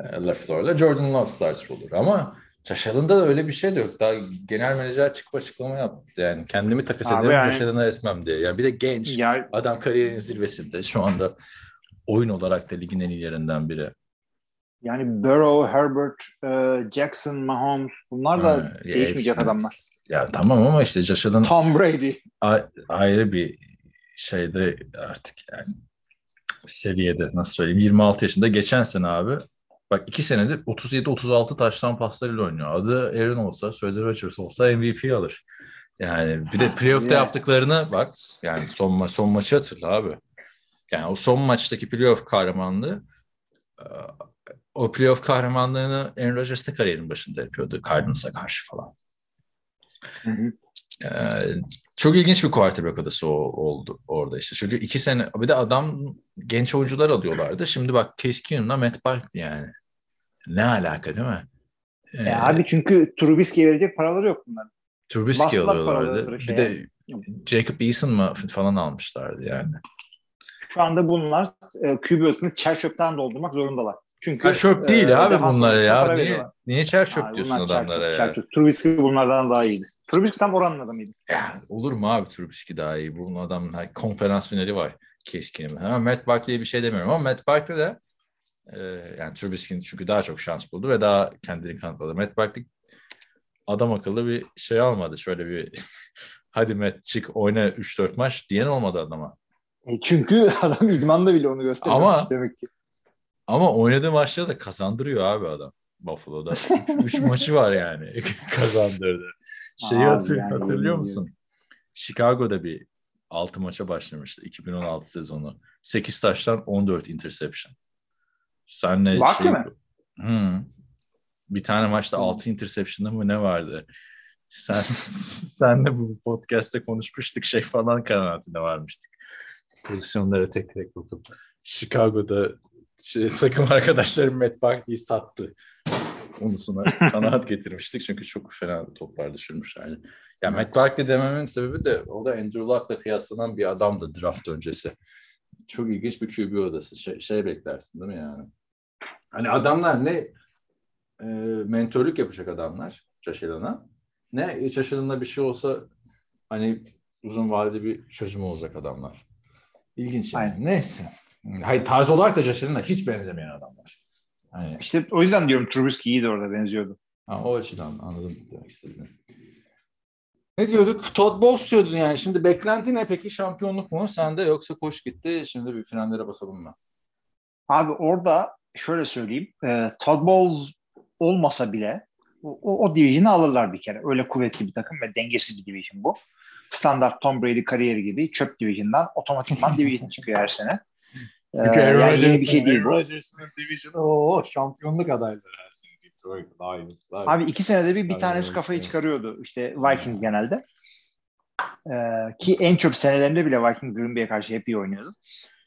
e, LaFleur'la Jordan Love starter olur ama Allen'da da öyle bir şey de yok. Daha genel menajer çıkıp açıklama yaptı. Yani kendimi takas Abi ederim yani- Allen'a etmem diye. Yani bir de genç. Ya Adam kariyerinin zirvesinde. Şu anda oyun olarak da ligin en iyilerinden biri. yani Burrow, Herbert, e, Jackson, Mahomes bunlar da Ha, değişmeyecek hepsini- adamlar. Ya tamam ama işte Josh Tom Brady. ayrı bir şeyde artık yani seviyede nasıl söyleyeyim 26 yaşında geçen sene abi bak iki senedir 37-36 taştan paslarıyla oynuyor. Adı Aaron olsa, Söder Rodgers olsa MVP alır. Yani bir de playoff'ta Evet. yaptıklarını bak yani son, ma- son maçı hatırla abi. Yani o son maçtaki playoff kahramanlığı e, o playoff kahramanlığını Aaron Rodgers da kariyerin başında yapıyordu Cardinals'a karşı falan. Hı hı. Ee, çok ilginç bir quarterback adası o, oldu orada işte. Çünkü iki sene bir de adam genç oyuncular alıyorlardı. Şimdi bak Case Keenum'la Matt Barkley yani. Ne alaka değil mi? Ee, E abi çünkü Trubisky'ye verecek paraları yok bunların. Trubisky alıyorlardı. Bir şeye. de Jacob Eason mı falan almışlardı yani. Şu anda bunlar e, QB'sini çer çöpten doldurmak zorundalar. Çünkü Ha, çöp değil e, abi oyuncularına ya. Niye, niye çer çöp Abi diyorsun bunlar çer adamlara çöp, ya? çer çöp. Trubisky bunlardan daha iyiydi. Trubisky tam oranın adamıydı. Ya, olur mu abi Trubisky daha iyi? Bunun adamın hani konferans finali var keskin. Ama Matt Barkley'e bir şey demiyorum ama Matt Barkley de e, yani Trubisky'nin çünkü daha çok şans buldu ve daha kendini kanıtladı. Matt Barkley adam akıllı bir şey almadı. Şöyle bir hadi Matt çık oyna 3-4 maç diyen olmadı adama. E çünkü adam idmanda bile onu gösteriyor. Ama- demek ki. Ama oynadığı maçları da kazandırıyor abi adam. Buffalo'da. 3 maçı var yani kazandırdı. Şeyi Abi hatır- yani hatırlıyor musun? Chicago'da bir 6 maça başlamıştı 2016 sezonu. 8 taştan 14 interception. Senle Barkley şey... mi? Hı. Bir tane maçta Hı. 6 interception'da mı ne vardı? Sen senle bu podcast'te konuşmuştuk şey falan kanaatinde varmıştık. Pozisyonlara tek tek bakıp Chicago'da şey, takım arkadaşlarım Matt Barkley'i sattı konusuna kanaat getirmiştik. Çünkü çok fena toplar düşürmüşlerdi. Ya Matt Barkley dememin sebebi de o da Andrew Luck'la kıyaslanan bir adamdı draft öncesi. Çok ilginç bir QB odası. Şey, şey beklersin değil mi yani? Hani adamlar ne e, mentörlük yapacak adamlar Josh ne Josh bir şey olsa hani uzun vadeli bir çözüm olacak adamlar. İlginç yani. Aynen. Neyse. Hayır tarz olarak da Josh hiç benzemeyen adamlar. Hani, İşte o yüzden diyorum Trubisky iyiydi orada benziyordu. ha, o açıdan anladım demek istediğini. Ne diyorduk? Todd Bowles diyordun yani. Şimdi beklenti ne peki? Şampiyonluk mu? Sende yoksa koş gitti. Şimdi bir frenlere basalım mı? Abi orada şöyle söyleyeyim. E, Todd Bowles olmasa bile o, o, o division'ı alırlar bir kere. Öyle kuvvetli bir takım ve dengesiz bir division bu. Standart Tom Brady kariyeri gibi çöp division'dan otomatikman division çıkıyor her sene. E, yani bir şey değil bu. Rodgers'ın division'ı o şampiyonluk adayları her sene. Detroit Lions. Abi iki senede bir bir tanesi kafayı çıkarıyordu. İşte Vikings genelde. Ee, ki en çöp senelerinde bile Vikings Green Bay'e karşı hep iyi oynuyordu.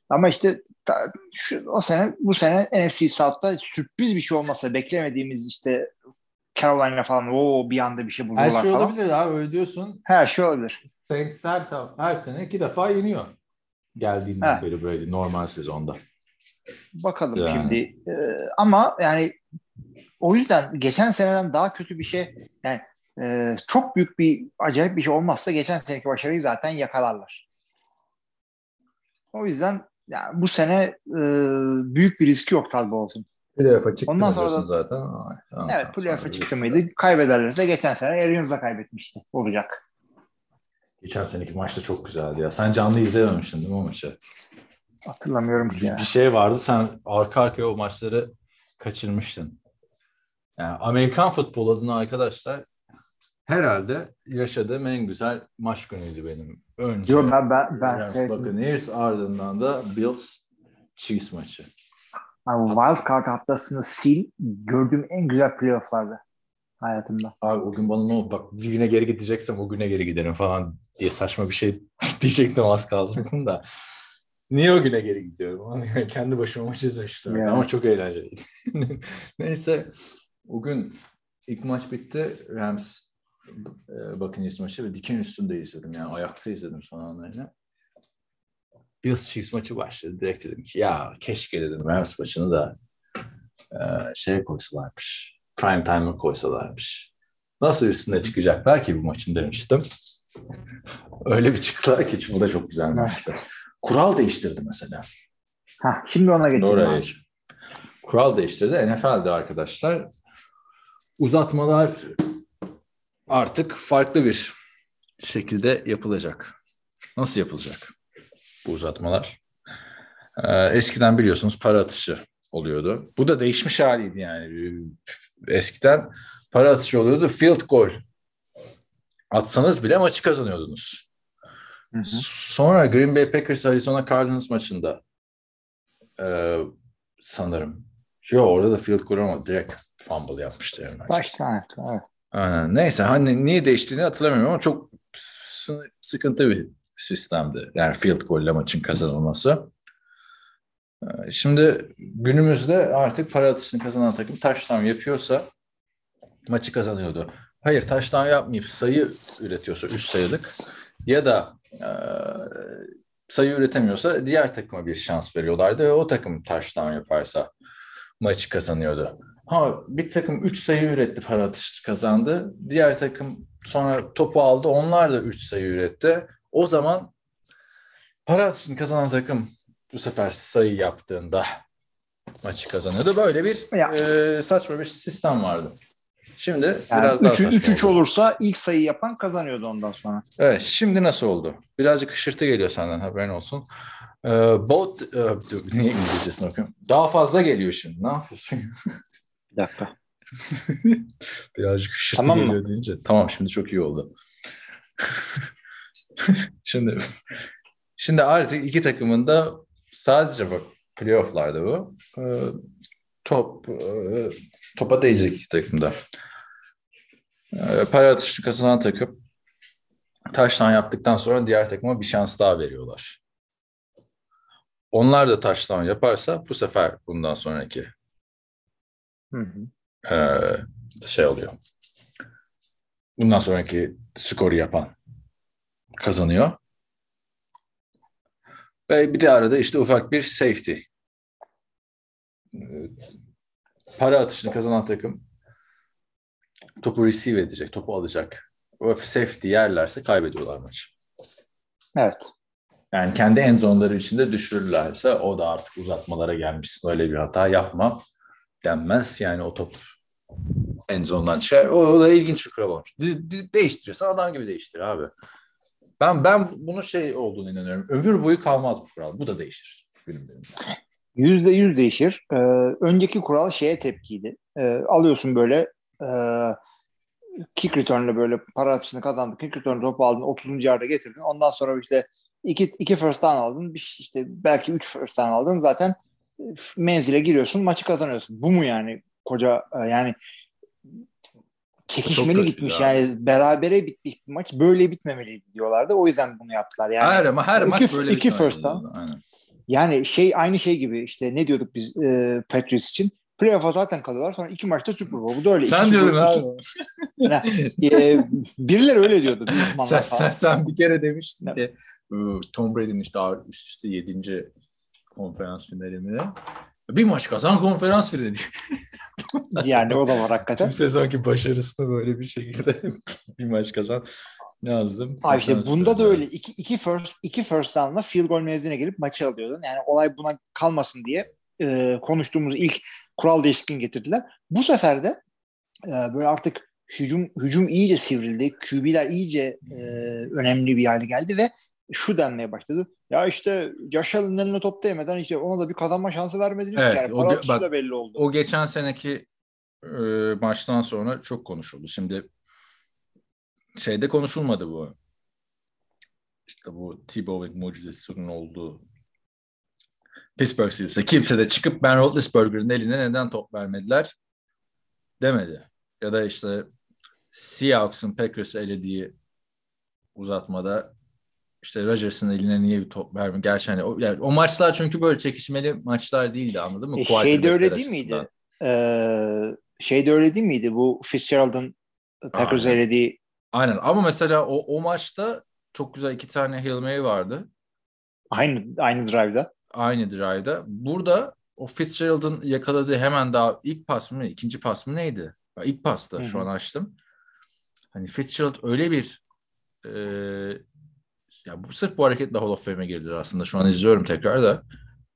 Ama işte ta- şu, o sene bu sene NFC South'ta sürpriz bir şey olmasa beklemediğimiz işte Carolina falan o bir anda bir şey buldular Her şey falan. olabilir abi öyle diyorsun. Her şey olabilir. Saints her, her sene iki defa yeniyor. Geldiğinden Heh. beri böyle normal sezonda. Bakalım Yani. şimdi. Ee, ama yani o yüzden geçen seneden daha kötü bir şey yani e, çok büyük bir acayip bir şey olmazsa geçen seneki başarıyı zaten yakalarlar. O yüzden yani bu sene e, büyük bir riski yok Talba olsun. Playoff'a çıktı Ondan sonra da- zaten. Ay, Evet playoff'a çıktı mıydı? Kaybederlerse geçen sene Arians'a kaybetmişti. Olacak. Geçen seneki maçta çok güzeldi ya. Sen canlı izlememiştin değil mi o maçı? Hatırlamıyorum ki Bir, ya. bir şey vardı sen arka arkaya o maçları kaçırmıştın. Yani Amerikan futbol adına arkadaşlar herhalde yaşadığım en güzel maç günüydü benim. Önce Yo, ben, ben, ben sevdim. Buccaneers ardından da Bills Chiefs maçı. Abi, Wild Card haftasını sil gördüğüm en güzel playofflardı hayatımda. Abi o gün bana ne oldu? Bak bir güne geri gideceksem o güne geri giderim falan diye saçma bir şey diyecektim az kaldı da. Niye o güne geri gidiyorum? Kendi başıma maç izlemiştim. Yani. Ama çok eğlenceliydi. Neyse o gün ilk maç bitti. Rams e, Buccaneers maçı ve diken üstünde izledim. Yani ayakta izledim son anlarını. Bills Chiefs maçı başladı. Direkt dedim ki ya keşke dedim Rams maçını da e, şeye koysalarmış. Prime time'a koysalarmış. Nasıl üstüne çıkacaklar ki bu maçın demiştim. Öyle bir çıktılar ki bu da çok güzel maçtı. Kural değiştirdi mesela. Hah, şimdi ona geçelim. Doğru. abi. Kural değiştirdi. NFL'de arkadaşlar uzatmalar artık farklı bir şekilde yapılacak. Nasıl yapılacak bu uzatmalar? Ee, eskiden biliyorsunuz para atışı oluyordu. Bu da değişmiş haliydi yani. Eskiden para atışı oluyordu. Field goal atsanız bile maçı kazanıyordunuz. Hı hı. Sonra Green Bay Packers Arizona Cardinals maçında e, sanırım. Yo orada da field goal ama direkt fumble yapmıştı. Yani Başta evet. Aynen. Neyse hani niye değiştiğini hatırlamıyorum ama çok sı- sıkıntı bir sistemdi. Yani field goal ile maçın kazanılması. Ee, Şimdi günümüzde artık para atışını kazanan takım touchdown yapıyorsa maçı kazanıyordu. Hayır touchdown yapmayıp sayı üretiyorsa 3 sayılık ya da e, sayı üretemiyorsa diğer takıma bir şans veriyorlardı ve o takım touchdown yaparsa maçı kazanıyordu. Ha bir takım 3 sayı üretti para atışı kazandı. Diğer takım sonra topu aldı. Onlar da 3 sayı üretti. O zaman para atışını kazanan takım bu sefer sayı yaptığında maçı kazanıyordu. Böyle bir Ya. e, saçma bir sistem vardı. Şimdi Yani biraz daha 3 saçma 3 oldu. olursa ilk sayı yapan kazanıyordu ondan sonra. Evet, şimdi nasıl oldu? Birazcık hışırtı geliyor senden haberin olsun. Ee, both, e, dur, niye İngilizcesini okuyorum? Daha fazla geliyor şimdi. Ne yapıyorsun? Bir dakika. Birazcık hışırtı Tamam mı? geliyor deyince. Tamam şimdi çok iyi oldu. şimdi şimdi artık iki takımın da sadece bak playofflarda bu. e, top e, topa değecek iki takımda. E, para atışını kazanan takım taştan yaptıktan sonra diğer takıma bir şans daha veriyorlar. Onlar da taştan yaparsa bu sefer bundan sonraki Hı hı. eee, şey oluyor. Bundan sonraki skoru yapan kazanıyor. Ve bir de arada işte ufak bir safety. Para atışını kazanan takım topu receive edecek, topu alacak. O safety yerlerse kaybediyorlar maçı. Evet. Yani kendi end zone'ları içinde düşürürlerse o da artık uzatmalara gelmişsin. Öyle bir hata yapma denmez. Yani o top end zone'dan şey. O, o da ilginç bir kural olmuş. De- de- değiştiriyorsan adam gibi değiştir abi. Ben ben bunun şey olduğunu inanıyorum. Ömür boyu kalmaz bu kural. Bu da değişir. Yüzde yüz değişir. Ee, önceki kural şeye tepkiydi. Ee, alıyorsun böyle e, kick return'le böyle para atışını kazandın. Kick return topu aldın. 30. yarda getirdin. Ondan sonra işte iki, iki first down aldın. İşte belki üç first down aldın. Zaten e, menzile giriyorsun. Maçı kazanıyorsun. Bu mu yani koca e, yani çekişmeli gitmiş ya. yani berabere bitmiş bir maç böyle bitmemeliydi diyorlardı. O yüzden bunu yaptılar. Yani her ama her maç iki- böyle iki first. Yani şey aynı şey gibi işte ne diyorduk biz e, Patriots için. Playoff'a zaten kalıyorlar. Sonra iki maçta Super Bowl. Bu da öyle. Sen İki- diyordun abi. E, birileri öyle diyordu. sen, sen, sen bir kere demiştin Evet. ki Tom Brady'nin işte üst üste 7. konferans finalini bir maç kazan konferans finali. Yani o da var hakikaten. Tüm sezonki başarısını böyle bir şekilde bir maç kazan. Ne? Abi işte bunda da öyle. İki, iki first, iki first down'la field goal mezine gelip maçı alıyordun. Yani olay buna kalmasın diye e, konuştuğumuz ilk kural değişikliğini getirdiler. Bu sefer de e, böyle artık hücum hücum iyice sivrildi. QB'ler iyice e, önemli bir hale geldi ve şu denmeye başladı. Ya işte Allen'ın eline top değmeden işte ona da bir kazanma şansı vermediniz Evet, ki. Yani o ge- bak- da belli oldu. O geçen seneki e, maçtan sonra çok konuşuldu. Şimdi şeyde konuşulmadı bu. İşte bu T-Bowing mucizesinin olduğu Pittsburgh serisinde kimse de çıkıp Ben Roethlisberger'ın eline neden top vermediler demedi. Ya da işte Seahawks'ın Packers'ı elediği uzatmada işte Rodgers'ın eline niye bir top vermiyor? Gerçi hani o, yani o maçlar çünkü böyle çekişmeli maçlar değildi anladın mı? E, şey de öyle değil miydi? açısından. Ee, şey de öyle değil miydi? Bu Fitzgerald'ın Packers'ı Aynen. elediği Aynen ama mesela o, o maçta çok güzel iki tane Hail Mary vardı. aynı aynı drive'da. Aynı drive'da. Burada o Fitzgerald'ın yakaladığı hemen daha ilk pas mı ikinci pas mı neydi? İlk pasta Hı şu an açtım. Hani Fitzgerald öyle bir e, ya bu sırf bu hareketle Hall of Fame'e girdiler aslında. Şu an izliyorum tekrar da.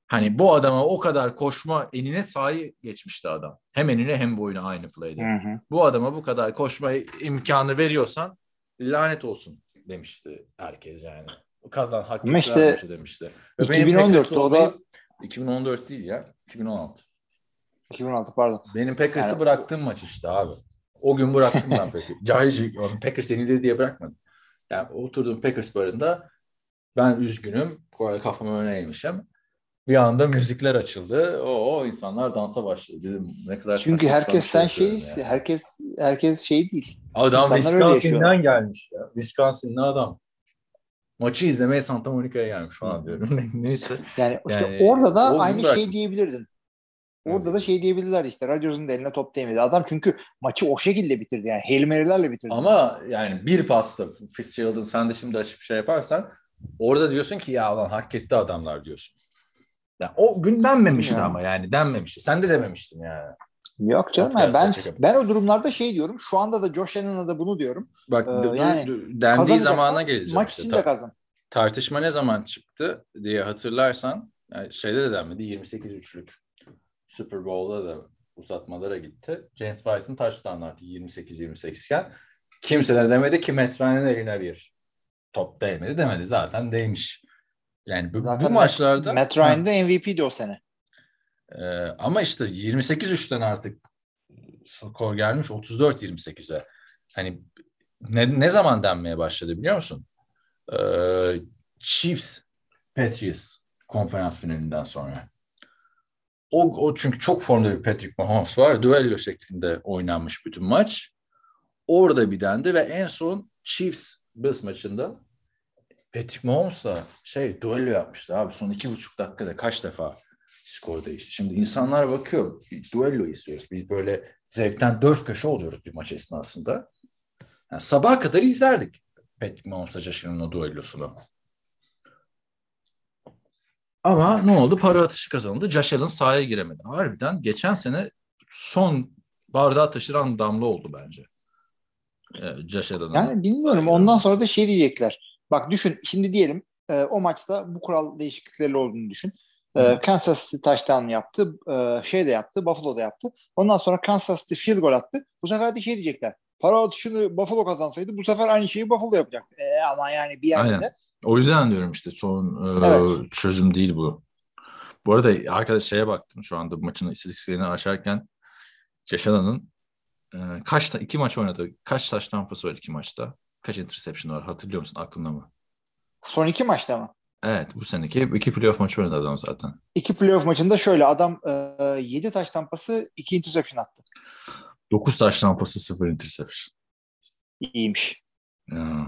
Hani bu adama o kadar koşma enine sahi geçmişti adam. Hem enine hem boyuna aynı play'de. Hı hı. bu adama bu kadar koşma imkanı veriyorsan lanet olsun demişti herkes yani. Kazan hak Ama işte, demişti. Ve benim 2014'te Packers'lı o da- olmayı- 2014 değil ya. 2016. 2016 pardon. Benim Packers'ı Yani- bıraktığım maç işte abi. O gün bıraktım ben Packers. Cahilce Packers yenildi diye bırakmadım. Yani oturdum Packers barında ben üzgünüm. Kafamı öne eğmişim. Bir anda müzikler açıldı. O, o insanlar dansa başladı. Dedim ne kadar Çünkü herkes sapan sen şey şey yapıyorum ya. herkes herkes şey değil. Adam İnsanlar Wisconsin'den gelmiş ya. Wisconsin'li adam. Maçı izlemeye Santa Monica'ya gelmiş falan diyorum. Neyse. Yani işte Yani orada da aynı şey diyebilirdin. Orada da şey diyebilirler işte. Rodgers'ın da eline top değmedi. Adam çünkü maçı o şekilde bitirdi yani. Hail Mary'lerle bitirdi. Ama yani bir pasta Fitzgerald'ın sen de şimdi açıp şey yaparsan orada diyorsun ki ya ulan hak etti adamlar diyorsun. Ya o gün denmemişti Ya. ama yani denmemişti. Sen de dememiştin yani. Yok canım. Yani ben ben o durumlarda şey diyorum. Şu anda da Josh Allen'a da bunu diyorum. Bak Ee, yani dendiği zamana geleceğim. Maç işte. kazan. tartışma ne zaman çıktı diye hatırlarsan yani şeyde de denmedi 28-3'lük Super Bowl'da da uzatmalara gitti. James White'ın touchdown'ı artık 28-28 iken kimse de demedi ki Matt Ryan'ın eline bir top değmedi demedi. Zaten değmiş. Yani bu, Zaten bu maçlarda Matt Ryan'da MVP'di o sene. Ee, ama işte 28-3'ten artık skor gelmiş 34-28'e. Hani ne, ne zaman denmeye başladı biliyor musun? Ee, Chiefs Patriots konferans finalinden sonra. O, o çünkü çok formda bir Patrick Mahomes var. Duello şeklinde oynanmış bütün maç. Orada bir dendi ve en son Chiefs Bills maçında Patrick Mahomes'la şey duello yapmıştı abi. Son iki buçuk dakikada kaç defa skor değişti. Şimdi insanlar bakıyor. Bir duello istiyoruz. Biz böyle zevkten dört köşe oluyoruz bir maç esnasında. Yani sabaha kadar izlerdik. Patrick Mahomes'la Josh Allen'ın duellosunu. Ama ne oldu? Para atışı kazanıldı. Allen sahaya giremedi. Harbiden geçen sene son bardağı taşıran damla oldu bence. Josh Allen'ın. Yani bilmiyorum. Ondan sonra da şey diyecekler. Bak düşün. Şimdi diyelim e, o maçta bu kural değişiklikleri olduğunu düşün. E, Kansas City touchdown yaptı. E, şey de yaptı. Buffalo da yaptı. Ondan sonra Kansas City field goal attı. Bu sefer de şey diyecekler. Para atışını Buffalo kazansaydı bu sefer aynı şeyi Buffalo yapacaktı. E, ama yani bir yerde Aynen. de O yüzden diyorum işte son e, Evet. çözüm değil bu. Bu arada arkadaş şeye baktım şu anda maçın istatistiklerini açarken Josh Allen'ın e, kaç ta, iki maç oynadı. Kaç taş tampası var iki maçta? Kaç interception var? Hatırlıyor musun? Aklında mı? son iki maçta mı? Evet bu seneki iki playoff maçı oynadı adam zaten. İki playoff maçında şöyle adam e, 7 taş tampası 2 interception attı. Dokuz taş tampası sıfır interception. İyiymiş. Ya,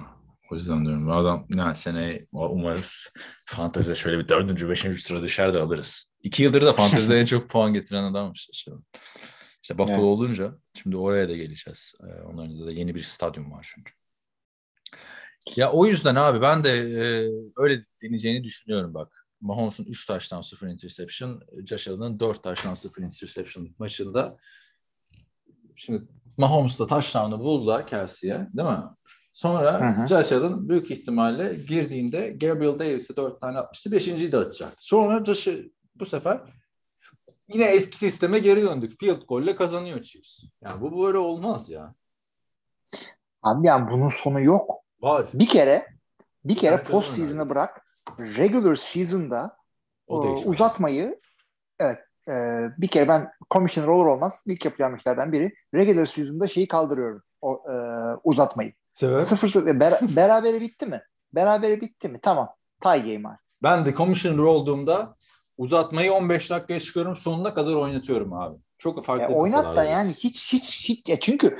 o yüzden diyorum bu adam yani seneye umarız fantezide şöyle bir dördüncü, beşinci sıra düşer de alırız. İki yıldır da fantezide en çok puan getiren adammış. işte. İşte Buffalo Evet. olunca şimdi oraya da geleceğiz. Ee, onların da yeni bir stadyum var çünkü. Ya o yüzden abi ben de e, öyle deneyeceğini düşünüyorum bak. Mahomes'un 3 taştan 0 interception, Josh Allen'ın 4 taştan 0 interception maçında. Şimdi Mahomes'la touchdown'ı buldular Kelsey'e değil mi? Sonra Hı hı. Josh Allen büyük ihtimalle girdiğinde Gabriel Davis'e 4 tane atmıştı. Beşinciyi de atacaktı. Sonra Josh, bu sefer yine eski sisteme geri döndük. Field goal'le kazanıyor Chiefs. Yani bu böyle olmaz ya. Abi yani bunun sonu yok. Var. Bir kere bir kere Herkes post season'ı bırak. Regular season'da O e, değişmez. uzatmayı evet e, bir kere ben commissioner olur olmaz ilk yapacağım işlerden biri regular season'da şeyi kaldırıyorum. O e, uzatmayı. Sebep? Sıfır sıfır ber- berabere bitti mi? Berabere bitti mi? Tamam. Tie game artık. Ben de commissioner olduğumda uzatmayı 15 dakikaya çıkıyorum. Sonuna kadar oynatıyorum abi. Çok farklı. Ya oynat da kafalar. yani hiç hiç hiç ya çünkü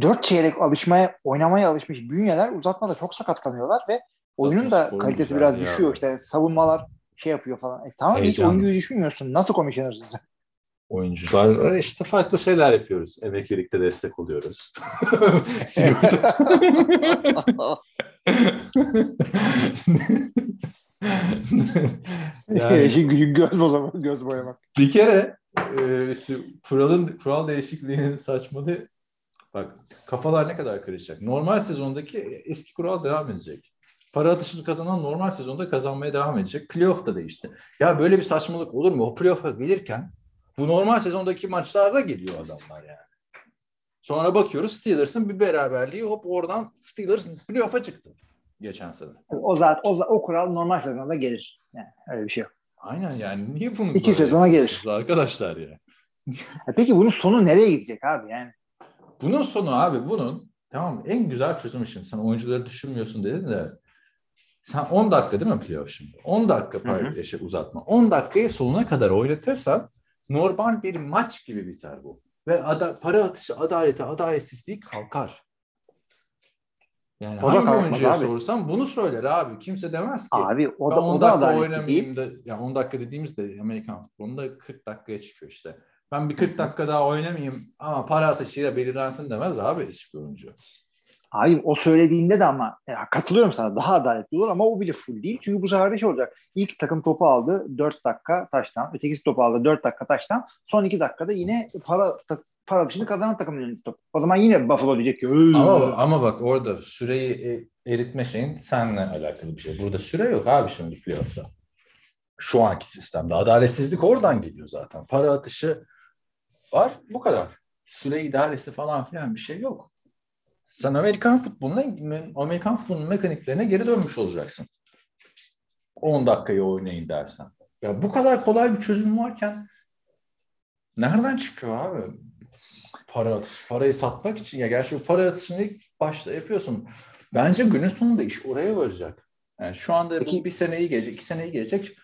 dört çeyrek alışmaya oynamaya alışmış bünyeler uzatmada çok sakat kalıyorlar ve oyunun da Oyun kalitesi biraz ya. düşüyor işte savunmalar şey yapıyor falan. E tamam hiç Heyecanlı. oyuncuyu düşünmüyorsun. Nasıl komisyonersın sen? Oyuncular işte farklı şeyler yapıyoruz. Emeklilikte destek oluyoruz. Sigorta. yani göz boyamak, göz boyamak. bir kere e, kuralın kural değişikliğinin saçmalığı bak kafalar ne kadar karışacak. Normal sezondaki eski kural devam edecek. Para atışını kazanan normal sezonda kazanmaya devam edecek. Playoff da değişti. Ya böyle bir saçmalık olur mu? O playoff'a gelirken bu normal sezondaki maçlarda geliyor adamlar yani. Sonra bakıyoruz Steelers'ın bir beraberliği hop oradan Steelers playoff'a çıktı geçen sene. O zaten o, o kural normal sezonda gelir. Yani öyle bir şey yok. Aynen yani niye bunu İki sezona gelir. Arkadaşlar ya. E peki bunun sonu nereye gidecek abi yani? Bunun sonu abi bunun tamam en güzel çözüm için sen oyuncuları düşünmüyorsun dedin de sen 10 dakika değil mi playoff şimdi? 10 dakika şey, uzatma. 10 dakikayı sonuna kadar oynatırsan normal bir maç gibi biter bu. Ve ada- para atışı adaleti, adaletsizliği kalkar. Yani O hangi oyuncuya abi. sorsam bunu söyler abi. Kimse demez ki. Abi o ben da, 10 o da dakika oynamayayım da ya 10 dakika dediğimizde Amerikan futbolunda 40 dakikaya çıkıyor işte. Ben bir 40 dakika daha oynamayayım ama para atışıyla belirlensin demez abi hiçbir oyuncu. Abi o söylediğinde de ama ya katılıyorum sana daha adaletli olur ama o bile full değil. Çünkü bu sefer şey olacak. İlk takım topu aldı 4 dakika taştan. Ötekisi topu aldı 4 dakika taştan. Son 2 dakikada yine para para dışını kazanan takımın elinde top. O zaman yine Buffalo diyecek ki. Ama ama bak orada süreyi e- eritme şeyin seninle alakalı bir şey. Burada süre yok abi şimdi playoff'ta. Şu anki sistemde. Adaletsizlik oradan geliyor zaten. Para atışı var bu kadar. Süre idaresi falan filan bir şey yok. Sen Amerikan futboluna, Amerikan futbolunun mekaniklerine geri dönmüş olacaksın. 10 dakikayı oynayın dersen. Ya bu kadar kolay bir çözüm varken nereden çıkıyor abi? Para atış, parayı satmak için ya gerçi bu para atışını ilk başta yapıyorsun. Bence günün sonunda iş oraya varacak. Yani şu anda Peki- bir sene iyi gelecek, iki sene iyi gelecek.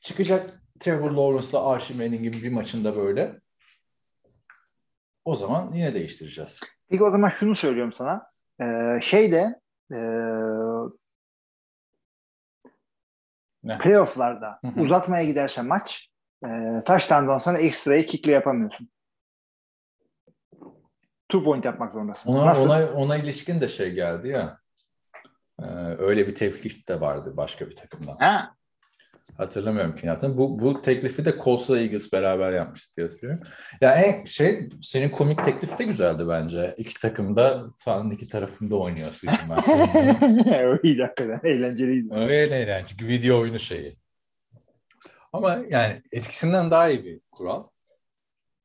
Çıkacak Trevor Lawrence'la Archie Manning gibi bir maçında böyle. O zaman yine değiştireceğiz. Peki o zaman şunu söylüyorum sana. Ee, şeyde e, Ne? playofflarda uzatmaya giderse maç e, taştandan sonra ekstrayı kickle yapamıyorsun. Two point yapmak zorundasın. Ona, Nasıl? ona, ona ilişkin de şey geldi ya. Ee, öyle bir teklif de vardı başka bir takımdan. Ha? Hatırlamıyorum kim yaptı. Bu, bu teklifi de Colts'la Eagles beraber yapmıştı diye hatırlıyorum. Ya en şey senin komik teklifi de güzeldi bence. İki takım da sahanın iki tarafında oynuyor. Öyle hakikaten eğlenceliydi. Öyle eğlenceli. Video oyunu şeyi. Ama yani etkisinden daha iyi bir kural.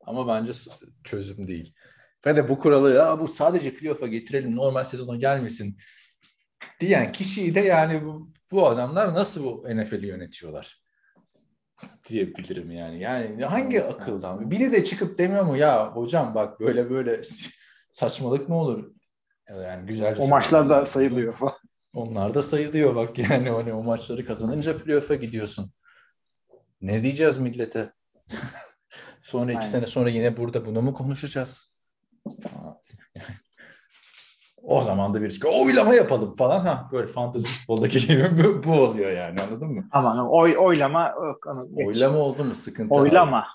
Ama bence çözüm değil. Ve de bu kuralı ya bu sadece playoff'a getirelim normal sezona gelmesin diyen kişiyi de yani bu, bu adamlar nasıl bu NFL'i yönetiyorlar diyebilirim yani. Yani hangi Evet, akıldan? Biri de çıkıp demiyor mu ya hocam bak böyle böyle saçmalık mı olur? Yani güzelce O maçlar da sayılıyor falan. Onlar da sayılıyor bak yani hani o maçları kazanınca playoff'a gidiyorsun. Ne diyeceğiz millete? sonra iki Aynen. sene sonra yine burada bunu mu konuşacağız? Aa, O zaman da birisi ki oylama yapalım falan ha böyle fantezi futboldaki gibi bu, bu oluyor yani anladın mı? Aman oy, oylama. geç. Oylama oldu mu sıkıntı? Oylama.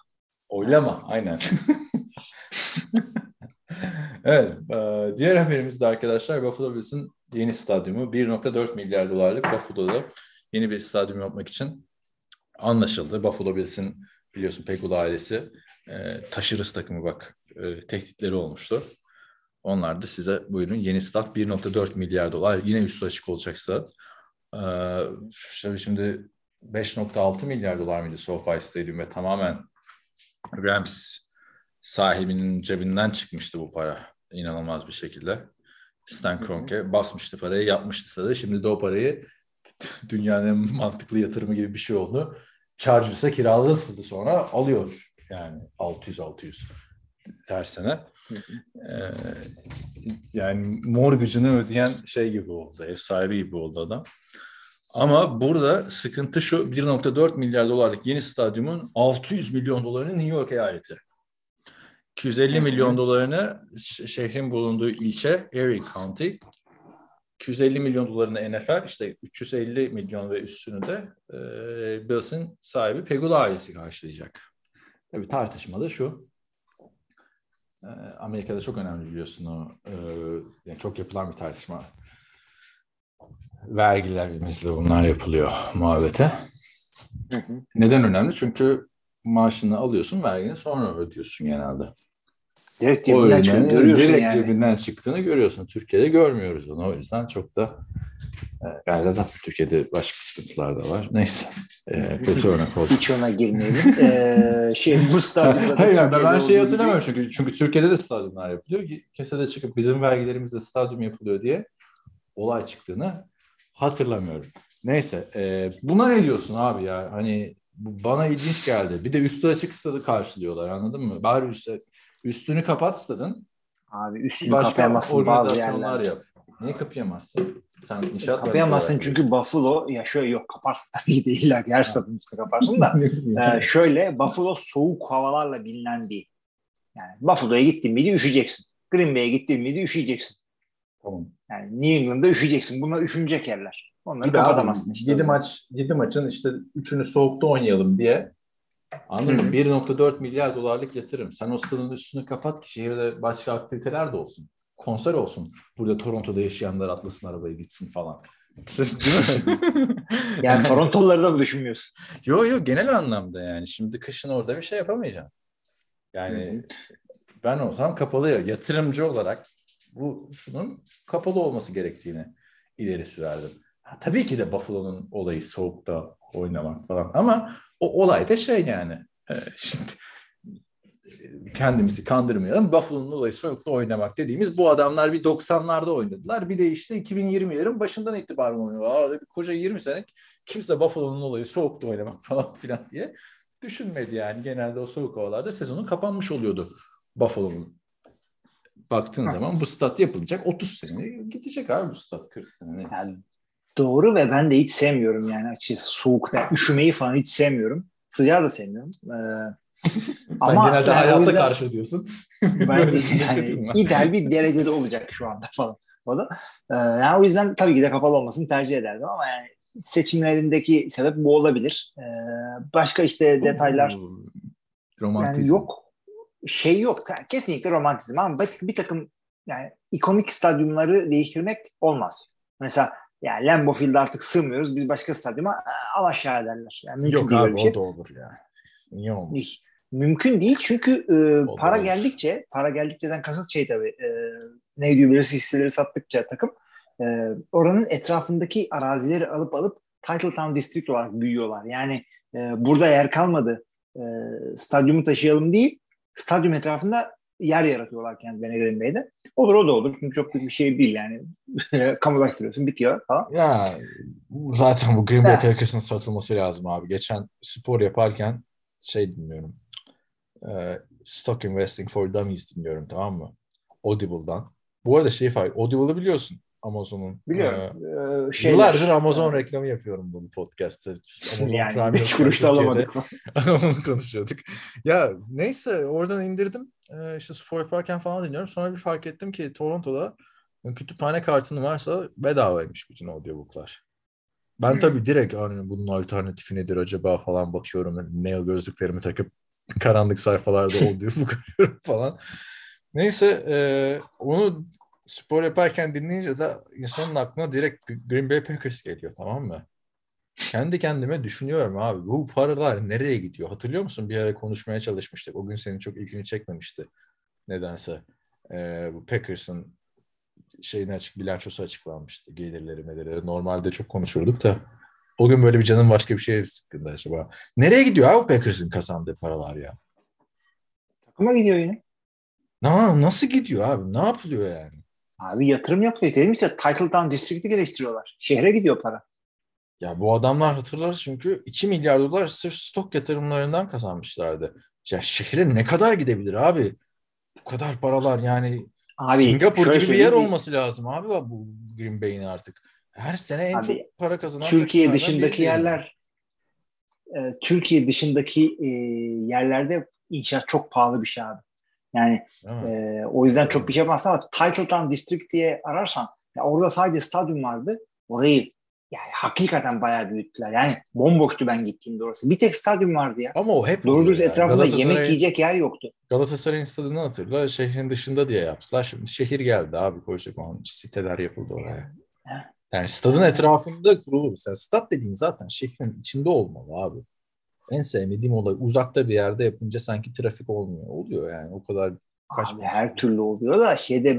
Oylama aynen. evet. e, diğer haberimiz de arkadaşlar Buffalo Bills'in yeni stadyumu 1.4 milyar dolarlık Buffalo'da yeni bir stadyum yapmak için anlaşıldı. Buffalo Bills'in biliyorsun Pegula ailesi e, taşırız takımı bak e, tehditleri olmuştu. Onlar da size buyurun yeni stat 1.4 milyar dolar yine üstü açık olacak stat. E, şöyle şimdi 5.6 milyar dolar mıydı SoFi Stadium ve tamamen Rams sahibinin cebinden çıkmıştı bu para. İnanılmaz bir şekilde. Stan Kroenke basmıştı parayı, yapmıştı sadece. Şimdi de o parayı dünyanın en mantıklı yatırımı gibi bir şey oldu. Chargers'a kiraladı sonra alıyor. Yani 600-600 her sene. Ee, yani mortgage'ını ödeyen şey gibi oldu. Ev sahibi gibi oldu adam. Ama burada sıkıntı şu 1.4 milyar dolarlık yeni stadyumun 600 milyon dolarını New York eyaleti. 250 milyon dolarını şehrin bulunduğu ilçe Erie County. 250 milyon dolarını NFL işte 350 milyon ve üstünü de e, Bills'in sahibi Pegula ailesi karşılayacak. Tabii tartışma da şu. E, Amerika'da çok önemli biliyorsun o. e, yani çok yapılan bir tartışma. Vergilerimizle bunlar yapılıyor muhabbete. Hı hı. Neden önemli? Çünkü maaşını alıyorsun, vergini sonra ödüyorsun genelde. Direkt O cebinden. Görüyorsun direkt yani. cebinden çıktığını görüyorsun. Türkiye'de görmüyoruz onu. O yüzden çok da e, galiba zaten Türkiye'de başka sıkıntılar da var. Neyse. E, kötü örnek oldu. Hiç ona girmeyelim. ee, şey bu stadyumda da Hayır yani ben, şeyi hatırlamıyorum çünkü çünkü Türkiye'de de stadyumlar yapılıyor. ki Kimse de çıkıp bizim vergilerimizle stadyum yapılıyor diye olay çıktığını hatırlamıyorum. Neyse e, buna ne diyorsun abi ya? Hani bana ilginç geldi. Bir de üstü açık stadı karşılıyorlar anladın mı? Bari üstü, üstünü kapat stadın. Abi üstünü Başka kapayamazsın bazı yerlerde. yap. Niye kapayamazsın? Sen inşaat Kapayamazsın çünkü Buffalo ya şöyle yok kaparsın tabii değil her yer stadın kaparsın da. Ee, şöyle Buffalo soğuk havalarla bilinen bir yani Buffalo'ya gittin miydi üşüyeceksin. Green Bay'e gittin miydi üşüyeceksin. Tamam. Yani New England'da üşüyeceksin. Bunlar üşünecek yerler. Onları Bir de kapatamazsın işte. 7 maç 7 maçın işte 3'ünü soğukta oynayalım diye Anladın mı? 1.4 milyar dolarlık yatırım. Sen o stadın üstünü kapat ki şehirde başka aktiviteler de olsun. Konser olsun. Burada Toronto'da yaşayanlar atlasın arabayı gitsin falan. Yani Toronto'ları da mı düşünmüyorsun? Yo yo genel anlamda yani. Şimdi kışın orada bir şey yapamayacağım. Yani ben olsam kapalı ya- yatırımcı olarak bu şunun kapalı olması gerektiğini ileri sürerdim. Ha, tabii ki de Buffalo'nun olayı soğukta oynamak falan ama o olay da şey yani e, şimdi kendimizi kandırmayalım. Buffalo'nun olayı soğukta oynamak dediğimiz bu adamlar bir 90'larda oynadılar. Bir de işte 2020'lerin başından itibaren oynuyorlar. Arada bir koca 20 sene kimse Buffalo'nun olayı soğukta oynamak falan filan diye düşünmedi yani. Genelde o soğuk havalarda sezonun kapanmış oluyordu Buffalo'nun. Baktığın Ha. zaman bu stat yapılacak 30 sene gidecek abi bu stat 40 sene. neyse. Yani doğru ve ben de hiç sevmiyorum yani açıkçası soğukta. Üşümeyi falan hiç sevmiyorum. Sıcağı da sevmiyorum. Ee, Sen ama genelde yani o hayatta yüzden- karşı diyorsun. ben de bir yani ideal bir derecede olacak şu anda falan. O da. Ee, yani o yüzden tabii ki de kapalı olmasını tercih ederdim ama yani seçimlerindeki sebep bu olabilir. Ee, başka işte detaylar Romantizm. yani yok şey yok. Kesinlikle romantizm ama bir, bir takım yani ikonik stadyumları değiştirmek olmaz. Mesela yani Lambeau Field'e artık sığmıyoruz. Biz başka stadyuma "Aa, al aşağı ederler. Yani mümkün Yok abi bir şey. o da olur ya. Niye? Değil. Mümkün değil çünkü e, O para olur. geldikçe, para geldikçeden kasıt şey tabii, e, ne diyor bilirsin hisseleri sattıkça takım e, oranın etrafındaki arazileri alıp alıp Title Town District olarak büyüyorlar. Yani e, burada yer kalmadı, e, stadyumu taşıyalım değil, stadyum etrafında yer yaratıyorlar kendilerine Green Bay'de. Olur o da olur çünkü çok büyük bir şey değil yani. Kamulaştırıyorsun bitiyor falan. Ya zaten bu Green Bay. Packers'ın satılması lazım abi. Geçen spor yaparken şey dinliyorum. Ee, Stock Investing for Dummies dinliyorum tamam mı? Audible'dan. Bu arada şey fark, Audible'ı biliyorsun Amazon'un. Biliyorum. Ee, E, şeyler, Yıllardır Amazon e, reklamı yapıyorum bunu podcast'te. Amazon yani Prime beş yok kuruş da alamadık. Onu konuşuyorduk. Ya neyse oradan indirdim. Ee, işte spor yaparken falan dinliyorum. Sonra bir fark ettim ki Toronto'da kütüphane kartın varsa bedavaymış bütün audiobooklar. Ben Hmm. tabii direkt hani bunun alternatifi nedir acaba falan bakıyorum. Neo gözlüklerimi takıp karanlık sayfalarda audiobook arıyorum falan. Neyse e, onu spor yaparken dinleyince de insanın aklına direkt Green Bay Packers geliyor tamam mı? Kendi kendime düşünüyorum abi bu paralar nereye gidiyor? Hatırlıyor musun? Bir ara konuşmaya çalışmıştık. O gün senin çok ilgini çekmemişti. Nedense. Ee, bu Packers'ın şeyini açık, bilançosu açıklanmıştı. Gelirleri, medeleri. Normalde çok konuşurduk da o gün böyle bir canım başka bir şeye sıkkındı acaba. Nereye gidiyor abi Packers'ın kazandığı paralar ya? Takıma gidiyor yine. Na, nasıl gidiyor abi? Ne yapılıyor yani? Abi yatırım yapıyor. Dedim işte Title Town District'i geliştiriyorlar. Şehre gidiyor para. Ya bu adamlar hatırlar çünkü 2 milyar dolar sırf stok yatırımlarından kazanmışlardı. Ya şehre ne kadar gidebilir abi? Bu kadar paralar yani Abi, Singapur gibi bir yer olması lazım abi bu Green Bay'in artık. Her sene en Abi, çok para kazanan Türkiye dışındaki yerler e, Türkiye dışındaki e, yerlerde inşaat çok pahalı bir şey abi. Yani e, o yüzden çok bir şey yapmazsın ama Title Town District diye ararsan ya orada sadece stadyum vardı. Orayı yani hakikaten bayağı büyüttüler. Yani bomboştu ben gittiğimde orası. Bir tek stadyum vardı ya. Ama o hep Doğru yani. etrafında yemek yiyecek yer yoktu. Galatasaray'ın stadını hatırla. Şehrin dışında diye yaptılar. Şimdi şehir geldi abi. Kocaman siteler yapıldı oraya. Yani stadın etrafında kurulur. Mesela stat dediğin zaten şehrin içinde olmalı abi. En sevmediğim olay uzakta bir yerde yapınca sanki trafik olmuyor. Oluyor yani o kadar kaç Abi her türlü oluyor da şeyde e,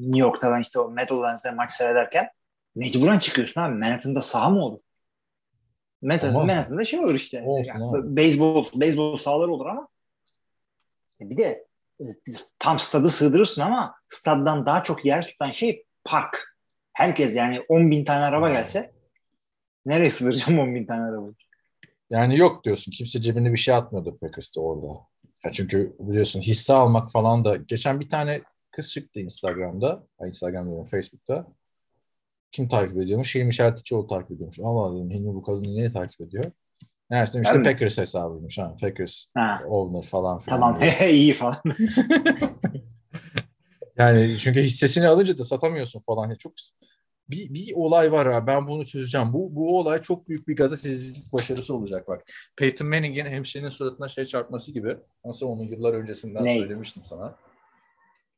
New York'ta ben işte o Meadowlands'e maç seyrederken mecburen çıkıyorsun abi. Manhattan'da saha mı olur? Manhattan, Olmaz. Manhattan'da şey olur işte. Olsun Yani abi. beyzbol, beyzbol sahaları olur ama e, bir de e, tam stadı sığdırırsın ama staddan daha çok yer tutan şey park. Herkes yani 10 bin tane araba gelse nereye sığdıracağım 10 bin tane arabayı? Yani yok diyorsun. Kimse cebine bir şey atmıyordu Packers'ta orada. Ya çünkü biliyorsun hisse almak falan da geçen bir tane kız çıktı Instagram'da. Instagram'da Facebook'ta. Kim takip ediyormuş? Hilmi Şertiçoğlu takip ediyormuş. Allah dedim Hilmi bu kadını niye takip ediyor? Meğersem işte mi? Packers hesabıymış. Ha. Packers Ha, owner falan filan. tamam iyi falan. Yani çünkü hissesini alınca da satamıyorsun falan. Yani çok bir, bir olay var ha ben bunu çözeceğim. Bu, bu olay çok büyük bir gazetecilik başarısı olacak bak. Peyton Manning'in hemşirenin suratına şey çarpması gibi. Nasıl onu yıllar öncesinden Ney? söylemiştim sana.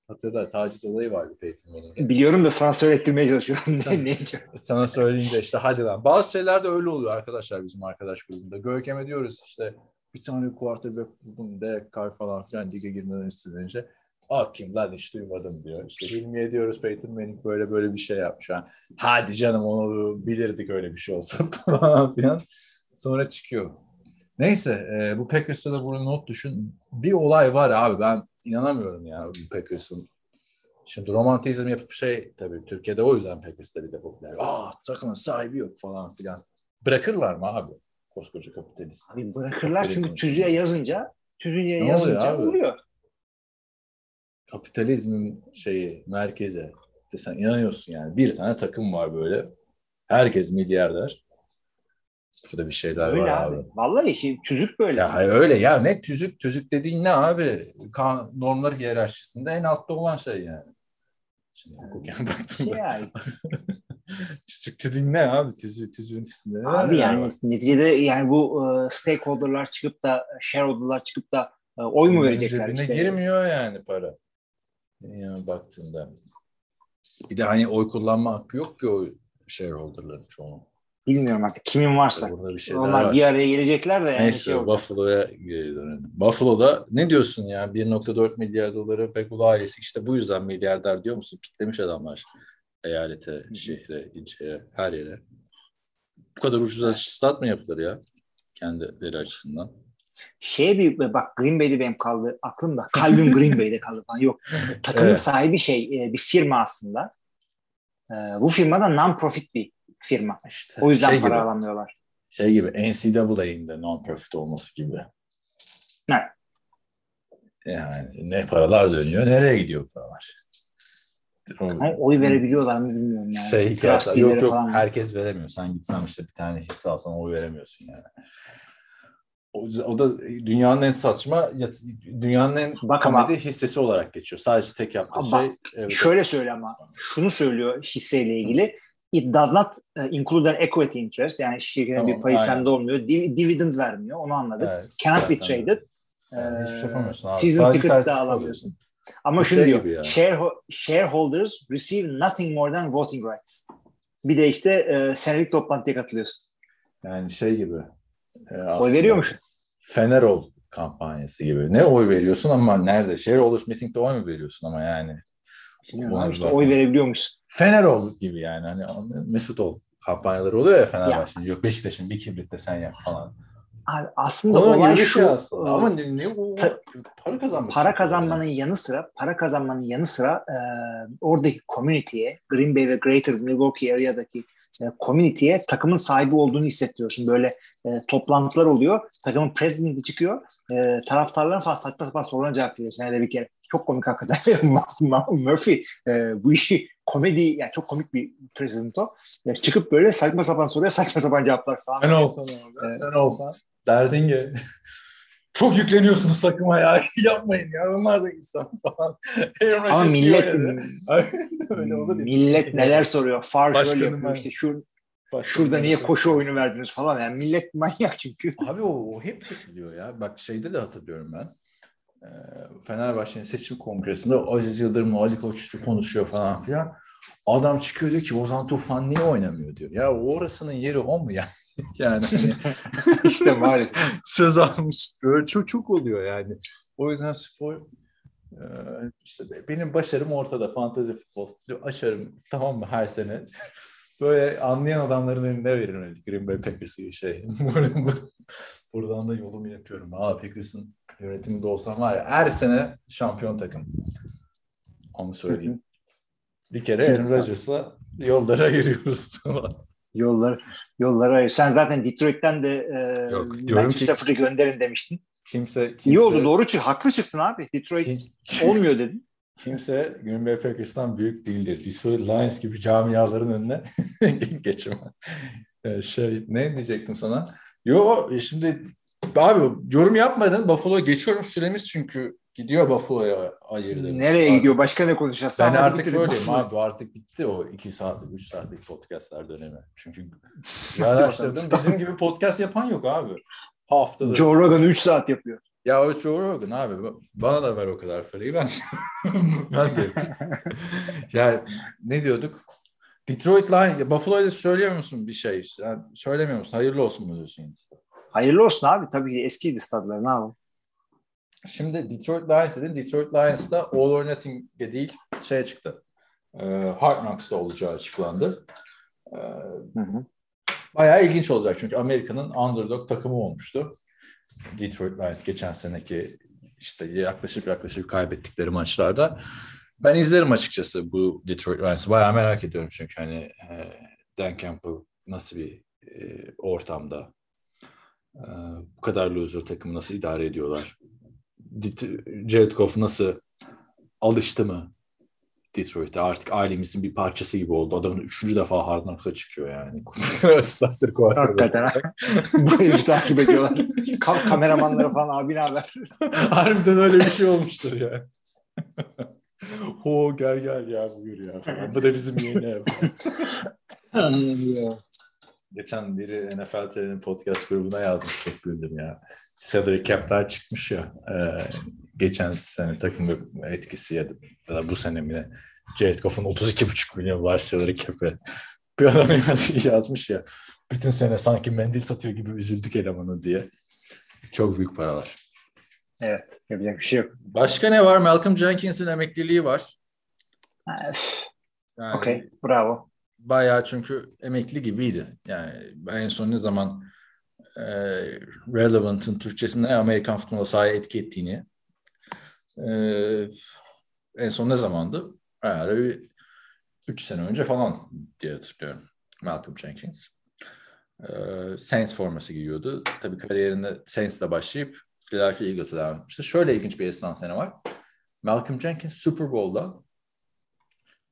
Hatırla taciz olayı vardı Peyton Manning'in. Biliyorum da sana söylettirmeye çalışıyorum. ne, ne? Sana söyleyince işte hadi lan. Bazı şeyler de öyle oluyor arkadaşlar bizim arkadaş grubunda. Görkem'e diyoruz işte bir tane quarterback buldum Derek Carr falan filan lige girmeden istenince Aa kim lan hiç duymadım diyor. İşte Hilmi'ye diyoruz Peyton Manning böyle böyle bir şey yapmış. Ha. Hadi canım onu bilirdik öyle bir şey olsa falan filan. Sonra çıkıyor. Neyse e, bu Packers'a da burada not düşün. Bir olay var abi ben inanamıyorum ya Packers'ın. Şimdi romantizm yapıp şey tabii Türkiye'de o yüzden Packers'ta bir de popüler. Aa takımın sahibi yok falan filan. Bırakırlar mı abi koskoca kapitalist? Abi bırakırlar çünkü Kapitalizm. tüzüğe yazınca tüzüğe Ne yazınca oluyor kapitalizmin şeyi merkeze desen inanıyorsun yani. Bir tane takım var böyle. Herkes milyarder. Burada bir şeyler Öyle var abi. abi. Vallahi şimdi tüzük böyle. Ya öyle ya ne tüzük tüzük dediğin ne abi? Kan, normlar hiyerarşisinde en altta olan şey yani. Şimdi hukuken baktığımda. Şey yani, tüzük dediğin ne abi? Tüzük, tüzüğün üstünde ne abi var yani ya? neticede yani bu e, stakeholder'lar çıkıp da shareholder'lar çıkıp da e, oy mu verecekler cebine işte? girmiyor yani para. Yani baktığında. Bir de hani oy kullanma hakkı yok ki o shareholder'ların çoğunun. Bilmiyorum artık kimin varsa. Burada bir şeyler Onlar var. bir araya gelecekler de yani Neyse şey olacak. Buffalo'ya geri dönelim. Buffalo'da ne diyorsun ya 1.4 milyar doları Pekulu ailesi işte bu yüzden milyarder diyor musun? Kitlemiş adamlar eyalete, şehre, ilçeye, her yere. Bu kadar ucuza stat mı yapılır ya? Kendileri açısından. Şeye bir bak Green Bay'de benim kaldı aklımda. Kalbim Green Bay'de kaldı falan. Yok. Takımın Evet. sahibi şey e, bir firma aslında. E, bu firma da non-profit bir firma. İşte O yüzden şey para gibi, alamıyorlar. şey gibi NCAA'nin de non-profit olması gibi. Evet. Yani ne paralar dönüyor, nereye gidiyor paralar? Ama oy verebiliyorlar mı bilmiyorum yani. şey hikayesi. Trustee'leri Yok yok falan. herkes veremiyor. Sen gitsen işte bir tane hisse alsan oy veremiyorsun yani. O, o da dünyanın en saçma, dünyanın en Bak ama- hissesi olarak geçiyor. Sadece tek yaptığı Ama şey. evet, Şöyle söyle ama şunu söylüyor hisseyle ilgili. It does not uh, include an equity interest. Yani şirketin Tamam, bir payı aynen. sende olmuyor. Div- dividend vermiyor. Onu anladık. evet, Cannot be zaten. traded. Yani hiçbir şey yapamıyorsun abi. Season Sadece ticket de alamıyorsun. Ama şunu şey diyor. shareho- shareholders receive nothing more than voting rights. Bir de işte e, senelik toplantıya katılıyorsun. Yani şey gibi. e, Oy veriyor musun? Fenerol kampanyası gibi. Ne oy veriyorsun ama nerede? Shareholders Meeting'de oy mu veriyorsun ama yani? Ona işte oy verebiliyormuşsun. Fenerol gibi yani. Hani Mesut ol kampanyaları oluyor ya Fenerbahçe'nin. Yok Beşiktaş'ın bir kibritte sen yap falan. Abi aslında Onun olay şu. şey aslında. Ama ne, ne o? ta- para kazanmak. para kazanmanın yanı sıra para kazanmanın yanı sıra e, oradaki community'ye Green Bay ve Greater Milwaukee area'daki e, community'ye takımın sahibi olduğunu hissettiriyorsun. Böyle e, toplantılar oluyor. Takımın presidenti çıkıyor. E, taraftarların falan saçma sapan sorularına cevap veriyor senede bir kere. Çok komik hakikaten. Murphy e, bu işi komedi yani çok komik bir president o. E, çıkıp böyle saçma sapan soruya saçma sapan cevaplar falan. Sen olsan abi. Evet. Sen olsan. Derdin ki çok yükleniyorsunuz takıma ya. Yapmayın ya. Onlar da insan falan. Ama Rodgers millet. Öyle olur millet neler soruyor. Far şöyle Başkanım yapıyor ben- işte şu Başka Şurada niye şey koşu oyunu verdiniz falan. Yani millet manyak çünkü. Abi o, o hep yapılıyor ya. Bak şeyde de hatırlıyorum ben. Ee, Fenerbahçe'nin seçim kongresinde Aziz Yıldırım, Ali Koç konuşuyor falan filan. Adam çıkıyor diyor ki Ozan Tufan niye oynamıyor diyor. Ya orasının yeri o mu ya? yani hani işte maalesef. söz almış. Böyle çok çok oluyor yani. O yüzden spor e, işte benim başarım ortada. Fantezi futbol aşarım tamam mı her sene. Böyle anlayan adamların eline veririm. öyle Green Bay Packers gibi şey. Buradan da yolumu yapıyorum. Aa Packers'ın yönetiminde olsam var ya her sene şampiyon takım. Onu söyleyeyim. Bir kere Aaron Rodgers'la yollara giriyoruz. Yolları, yolları ayır. Sen zaten Detroit'ten de e, Yok, diyorum Matthew ki- Stafford'ı gönderin demiştin. kimse, kimse İyi oldu doğru çık. Haklı çıktın abi. Detroit Kim- olmuyor dedin. Kimse Green Bay Packers'tan büyük değildir. Detroit Lions gibi camiaların önüne geçemez. Ee, şey, ne diyecektim sana? Yo şimdi abi yorum yapmadın. Buffalo'ya geçiyorum süremiz çünkü Gidiyor Buffalo'ya ayırdı. Nereye gidiyor? Başka ne konuşacağız? Ben hadi artık böyleyim abi. Artık bitti o 2 saatlik, 3 saatlik podcastler dönemi. Çünkü araştırdım. Bizim gibi podcast yapan yok abi. Haftada. Joe Rogan 3 saat yapıyor. Ya o Joe Rogan abi. Bana da ver o kadar parayı. Ben, ben de yapayım. ya ne diyorduk? Detroit Lions, Buffalo'ya söylüyor musun bir şey? Yani söylemiyor musun? Hayırlı olsun mu diyorsun? Hayırlı olsun abi. Tabii ki eskiydi stadlar. Ne yapalım? Şimdi Detroit Lions dedin. Detroit Lions'da All or Nothing'e değil şeye çıktı. Ee, Hard Knocks'ta olacağı açıklandı. Hı hı. bayağı ilginç olacak çünkü Amerika'nın underdog takımı olmuştu. Detroit Lions geçen seneki işte yaklaşık yaklaşık kaybettikleri maçlarda. Ben izlerim açıkçası bu Detroit Lions'ı. Bayağı merak ediyorum çünkü hani e, Dan Campbell nasıl bir e, ortamda e, bu kadar loser takımı nasıl idare ediyorlar? Jared Goff nasıl alıştı mı Detroit'e? Artık ailemizin bir parçası gibi oldu. Adamın üçüncü defa Hard Knocks'a çıkıyor yani. Starter quarterback. Hakikaten. Bu herifi takip ediyorlar. Ka- kameramanlara falan abi ne haber? Harbiden öyle bir şey olmuştur ya. Ho gel gel ya buyur ya. Bu da bizim yeni ev. Geçen biri NFL TV'nin podcast grubuna yazmış çok güldüm ya. Salary cap'ler çıkmış ya. e, geçen sene takım etkisi ya da, bu sene mi ne? Jared Goff'un 32,5 milyon var salary cap'e. Bir adam yaz- yazmış ya. Bütün sene sanki mendil satıyor gibi üzüldük elemanı diye. Çok büyük paralar. Evet. Yapacak bir şey yok. Başka ne var? Malcolm Jenkins'in emekliliği var. Yani Okey. Bravo. Bayağı çünkü emekli gibiydi. Yani en son ne zaman e, Relevant'ın Türkçesinde Amerikan futboluna sahaya etki ettiğini e, en son ne zamandı? Herhalde bir 3 sene önce falan diye hatırlıyorum. Malcolm Jenkins. E, Saints forması giyiyordu. Tabii kariyerinde Saints'le başlayıp Philadelphia Eagles'a devam etmişti. Şöyle ilginç bir esnaf sene var. Malcolm Jenkins Super Bowl'da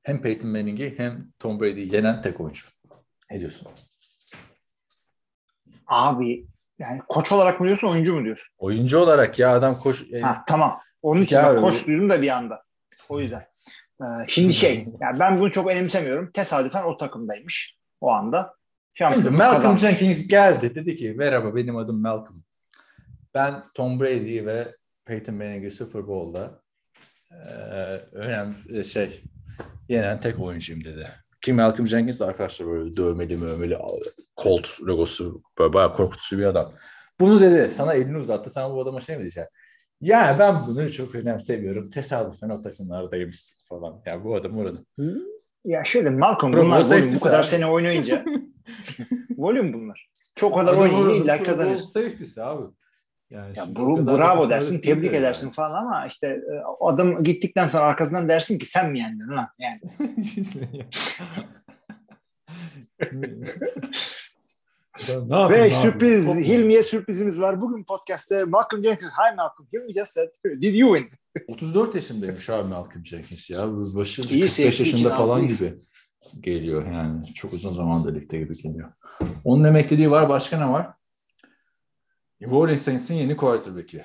hem Peyton Manning'i hem Tom Brady'yi yenen tek oyuncu. Ne diyorsun? Abi yani koç olarak mı diyorsun oyuncu mu diyorsun? Oyuncu olarak ya adam koş... e, Ha tamam. Onun için ben koç duydum da bir anda. O yüzden. Ee, şimdi şey, yani ben bunu çok önemsemiyorum. Tesadüfen o takımdaymış o anda. Şampiyonluk Malcolm kazanmış. Jenkins geldi. Dedi ki merhaba benim adım Malcolm. Ben Tom Brady ve Peyton Manning'i Super Bowl'da e, önemli şey yenen tek oyuncuyum dedi. Ki Malcolm Jenkins de arkadaşlar böyle dövmeli mövmeli Colt logosu böyle bayağı korkutucu bir adam. Bunu dedi. Sana elini uzattı. Sen bu adama şey mi diyeceksin? Ya ben bunu çok önemsemiyorum. Tesadüfen o takımlardaymışsın falan. Ya bu adam orada. Ya şöyle Malcolm Pro bunlar volüm, bu kadar abi. sene oynayınca volüm bunlar. Çok kadar oynayınca illa kazanıyorsun. Safety'si abi. Yani Ya şimdi bru- o kadar da bravo dersin, tebrik de edersin falan ama işte e, adam gittikten sonra arkasından dersin ki sen mi yendin lan? Yani ne Ve sürpriz, Hilmi'ye sürprizimiz var. Bugün podcast'te Malcolm Jenkins, hi Malcolm, Hilmi just said, did you win? 34 yaşındaymış abi Malcolm Jenkins ya. Bu Başı İyi 45 safety için yaşında falan değil. gibi geliyor yani. Çok uzun zamandır ligde gibi geliyor. Onun emekliliği var. Başka ne var? New Orleans Saints'in yeni quarterback'i.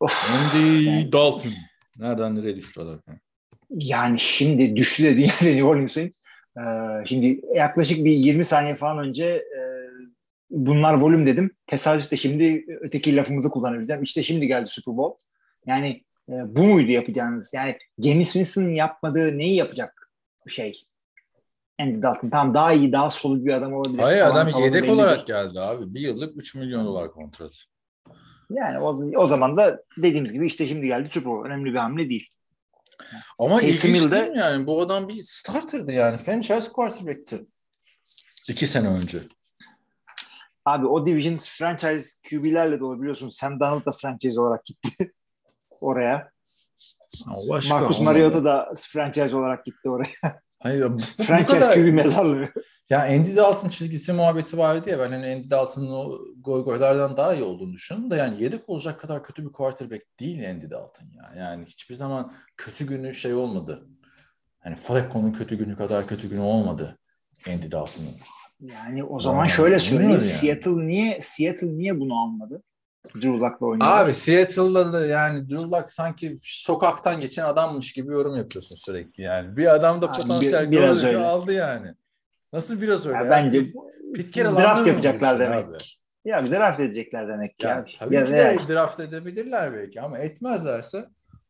Of. Andy Yani- Dalton. Nereden nereye düştü adam? Yani şimdi düştü dediği yerde New Orleans Saints. Ee, şimdi yaklaşık bir 20 saniye falan önce e, bunlar volüm dedim. Tesadüf de şimdi öteki lafımızı kullanabileceğim. İşte şimdi geldi Super Bowl. Yani e, bu muydu yapacağınız? Yani James Winston'ın yapmadığı neyi yapacak şey? Andy Dalton. Tamam daha iyi, daha solid bir adam olabilir. Hayır falan adam yedek olarak geldi abi. Bir yıllık 3 milyon dolar kontrat. Yani o, o zaman da dediğimiz gibi işte şimdi geldi Super Bowl. Önemli bir hamle değil. Ama ilginç değil mi yani? Bu adam bir starter'dı yani. Franchise quarterback'ti. İki sene önce. Abi o division franchise QB'lerle dolu biliyorsun. Sam Darnold da franchise olarak gitti oraya. Başka Marcus. Mariota da franchise olarak gitti oraya. Hayır, bu, bu kadar- QB mezarlığı. Ya Andy Dalton çizgisi muhabbeti vardı ya ben hani Andy Dalton'ın o goy goylardan daha iyi olduğunu düşünüyorum da yani yedek olacak kadar kötü bir quarterback değil Andy Dalton ya. Yani hiçbir zaman kötü günü şey olmadı. Hani Flacco'nun kötü günü kadar kötü günü olmadı Andy Dalton'ın. Yani o zaman Aa, şöyle söyleyeyim. yani. Seattle niye Seattle niye bunu almadı? Drew Luck'la oynuyor. Abi Seattle'da da yani Drew Luck sanki sokaktan geçen adammış gibi yorum yapıyorsun sürekli yani. Bir adam da Abi potansiyel bir- biraz öyle. aldı yani. Nasıl biraz öyle? Ya ya? bence Carroll draft yapacaklar demek. abi? Ya bir draft edecekler demek ki. Ya, abi. tabii Ya ki de draft edebilirler belki ama etmezlerse